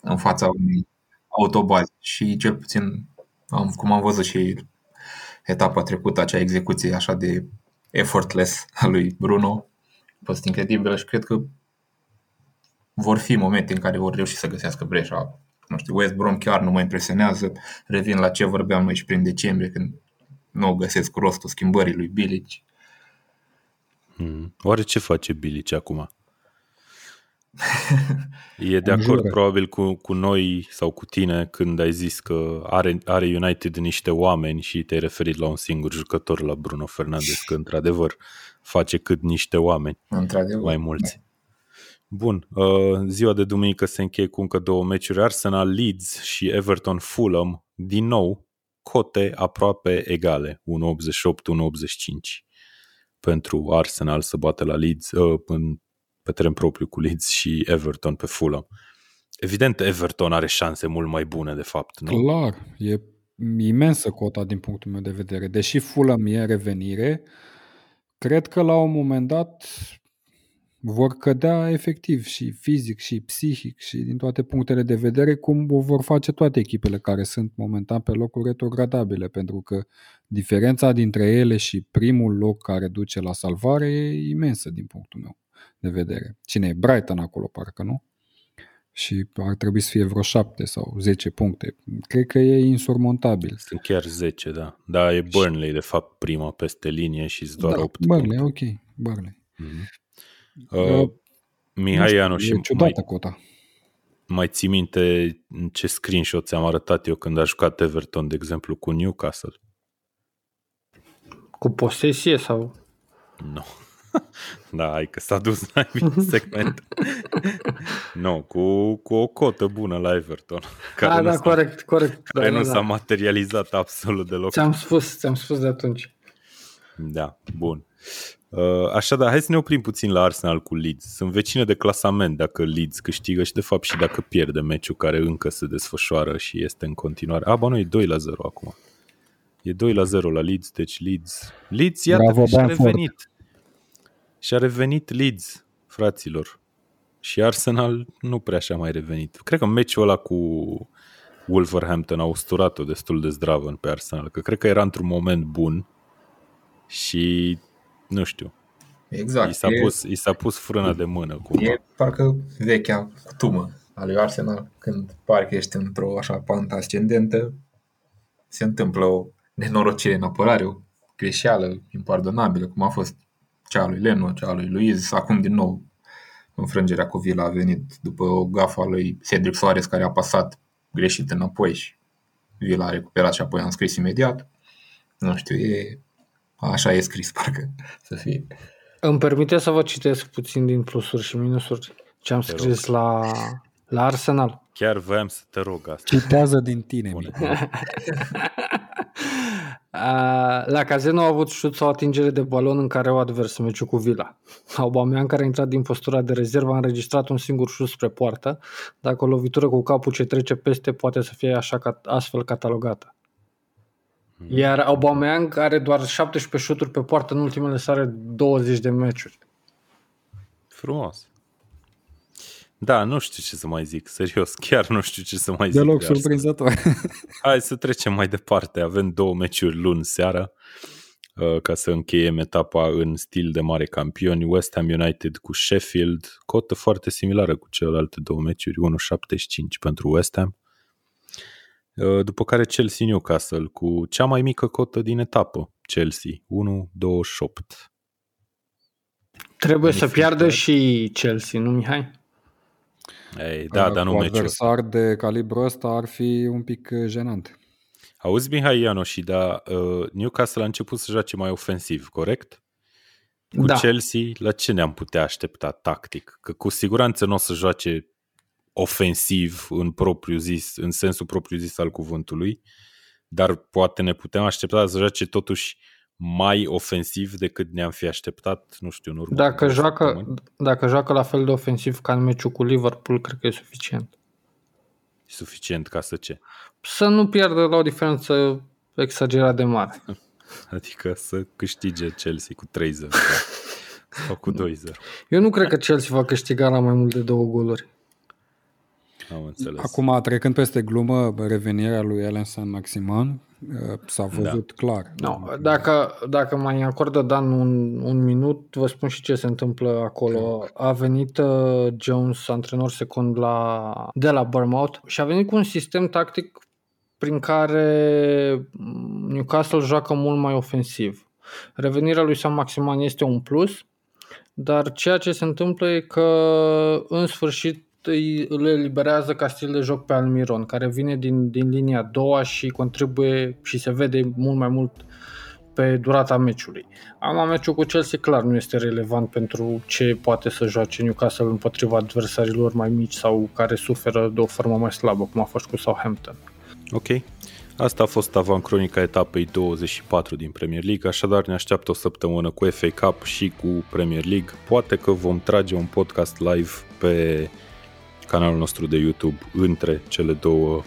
în fața unui autobazi și cel puțin am, cum am văzut și etapa trecută, acea execuție așa de effortless a lui Bruno, a fost incredibilă și cred că vor fi momente în care vor reuși să găsească breșa. Nu știu, West Brom chiar nu mă impresionează. Revin la ce vorbeam noi și prin decembrie, când nu o găsesc rostul schimbării lui Bilic. Hmm. Oare ce face Bilic acum? E de acord probabil cu, cu noi sau cu tine când ai zis că are, are United niște oameni și te-ai referit la un singur jucător, la Bruno Fernandes, că într-adevăr face cât niște oameni, într-adevăr. mai mulți. Bun, uh, ziua de duminică se încheie cu încă două meciuri, Arsenal Leeds și Everton Fulham, din nou cote aproape egale, 1.88-1.85 pentru Arsenal să bată la Leeds uh, în pe teren propriu cu Leeds și Everton pe Fulham. Evident, Everton are șanse mult mai bune, de fapt. Nu? Clar, e imensă cota din punctul meu de vedere. Deși Fulham e revenire, cred că la un moment dat vor cădea efectiv și fizic și psihic și din toate punctele de vedere cum o vor face toate echipele care sunt momentan pe locuri retrogradabile, pentru că diferența dintre ele și primul loc care duce la salvare e imensă din punctul meu de vedere. Cine e? Brighton acolo, parcă, nu? Și ar trebui să fie vreo 7 sau 10 puncte. Cred că e insurmontabil. Sunt chiar 10, da. Da, e Burnley, de fapt, prima peste linie și doar da, 8 Burnley, puncte. ok. Burnley. Mm-hmm. Uh, Mihai Ianu și mai, cota. mai ții minte ce screenshot ți-am arătat eu când a jucat Everton, de exemplu, cu Newcastle? Cu posesie sau? Nu. da, hai că s-a dus mai bine segment. nu, cu, cu o cotă bună la Everton. Care da, da, corect, corect. Care da, nu da, s-a materializat absolut deloc. Ți-am spus, ți-am spus de atunci. Da, bun. Uh, așadar, hai să ne oprim puțin la Arsenal cu Leeds. Sunt vecine de clasament dacă Leeds câștigă și de fapt și dacă pierde meciul care încă se desfășoară și este în continuare. A, bă, nu, e 2 la 0 acum. E 2 la 0 la Leeds, deci Leeds... Leeds, iată, Bravo, și-a revenit. Și a revenit Leeds, fraților. Și Arsenal nu prea și-a mai revenit. Cred că meciul ăla cu Wolverhampton a usturat-o destul de zdravă pe Arsenal, că cred că era într-un moment bun și nu știu. Exact. I s-a, e, pus, i s-a pus frâna de mână. Cumva. E parcă vechea cutumă a lui Arsenal, când parcă ești într-o așa pantă ascendentă, se întâmplă o nenorocire în apărare, o greșeală impardonabilă, cum a fost cea a lui Leno, cea a lui Luiz, acum din nou înfrângerea cu Vila a venit după o gafă a lui Cedric Soares care a pasat greșit înapoi și Vila a recuperat și apoi am scris imediat. Nu știu, e... Așa e scris, parcă, să fie. Îmi permite să vă citesc puțin din plusuri și minusuri ce am scris la, la Arsenal. Chiar voiam să te rog asta. Citează din tine. Bune. Bine. A, La Cazeno a avut șut sau atingere de balon în care o advers meciul cu Vila. Aubameyang, care a intrat din postura de rezervă, a înregistrat un singur șut spre poartă. Dacă o lovitură cu capul ce trece peste poate să fie așa ca, astfel catalogată. Iar Aubameyang are doar 17 șuturi pe poartă în ultimele sale 20 de meciuri. Frumos. Da, nu știu ce să mai zic, serios, chiar nu știu ce să mai zic. Deloc de Arsenal. surprinzător. Hai să trecem mai departe. Avem două meciuri luni seara uh, ca să încheiem etapa în stil de mare campioni. West Ham United cu Sheffield, cotă foarte similară cu celelalte două meciuri, 1.75 pentru West Ham. Uh, După care Chelsea Newcastle cu cea mai mică cotă din etapă, Chelsea, 1.28. Trebuie să Magnific, piardă dar- și Chelsea, nu Mihai? Ei, da, dar nu Cu meciul. adversar de calibru ăsta ar fi un pic uh, jenant. Auzi, Mihai Ianoși, dar uh, Newcastle a început să joace mai ofensiv, corect? Cu Da. Chelsea, la ce ne-am putea aștepta tactic? Că cu siguranță nu o să joace ofensiv în propriu zis, în sensul propriu zis al cuvântului, dar poate ne putem aștepta să joace totuși mai ofensiv decât ne-am fi așteptat, nu știu, în urmă. cu Dacă două joacă, săptămâni. dacă joacă la fel de ofensiv ca în meciul cu Liverpool, cred că e suficient. Suficient ca să ce? Să nu pierdă la o diferență exagerat de mare. Adică să câștige Chelsea cu 3-0 sau cu 2-0. Eu nu cred că Chelsea va câștiga la mai mult de două goluri. Am înțeles. Acum, trecând peste glumă, revenirea lui Ellen San Maximan uh, s-a văzut da. clar. No, dacă, dacă mai acordă Dan un, un minut, vă spun și ce se întâmplă acolo. A venit uh, Jones, antrenor secund la, de la Bournemouth și a venit cu un sistem tactic prin care mm, Newcastle joacă mult mai ofensiv. Revenirea lui Sam Maximan este un plus, dar ceea ce se întâmplă e că în sfârșit îi, îl eliberează ca stil de joc pe Almiron, care vine din, din linia a doua și contribuie și se vede mult mai mult pe durata meciului. Am meciul cu Chelsea clar nu este relevant pentru ce poate să joace Newcastle împotriva adversarilor mai mici sau care suferă de o formă mai slabă, cum a fost cu Southampton. Ok. Asta a fost avancronica etapei 24 din Premier League, așadar ne așteaptă o săptămână cu FA Cup și cu Premier League. Poate că vom trage un podcast live pe canalul nostru de YouTube între cele două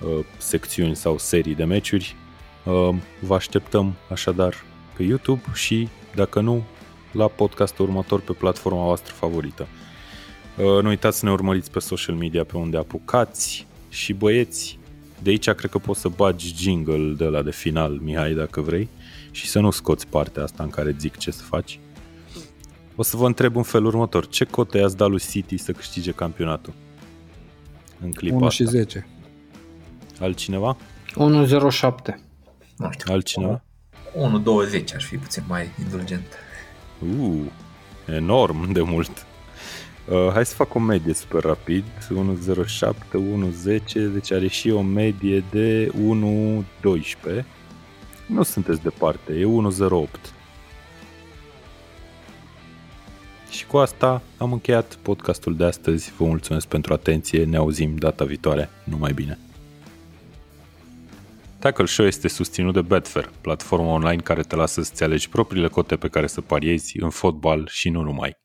uh, secțiuni sau serii de meciuri. Uh, vă așteptăm așadar pe YouTube și, dacă nu, la podcastul următor pe platforma voastră favorită. Uh, nu uitați să ne urmăriți pe social media pe unde apucați și băieți, de aici cred că poți să bagi jingle de la de final, Mihai, dacă vrei, și să nu scoți partea asta în care zic ce să faci. O să vă întreb în felul următor. Ce cote i-ați dat lui City să câștige campionatul? În clipa 1 asta. și 10. Altcineva? 1-0-7. Nu știu. Altcineva? 1.20 aș fi puțin mai indulgent. Uh, enorm de mult. Uh, hai să fac o medie super rapid. 1.07, 1.10, deci are și o medie de 1.12. Nu sunteți departe, e 1.08. Și cu asta am încheiat podcastul de astăzi. Vă mulțumesc pentru atenție. Ne auzim data viitoare. Numai bine! Tackle Show este susținut de Betfair, platforma online care te lasă să-ți alegi propriile cote pe care să pariezi în fotbal și nu numai.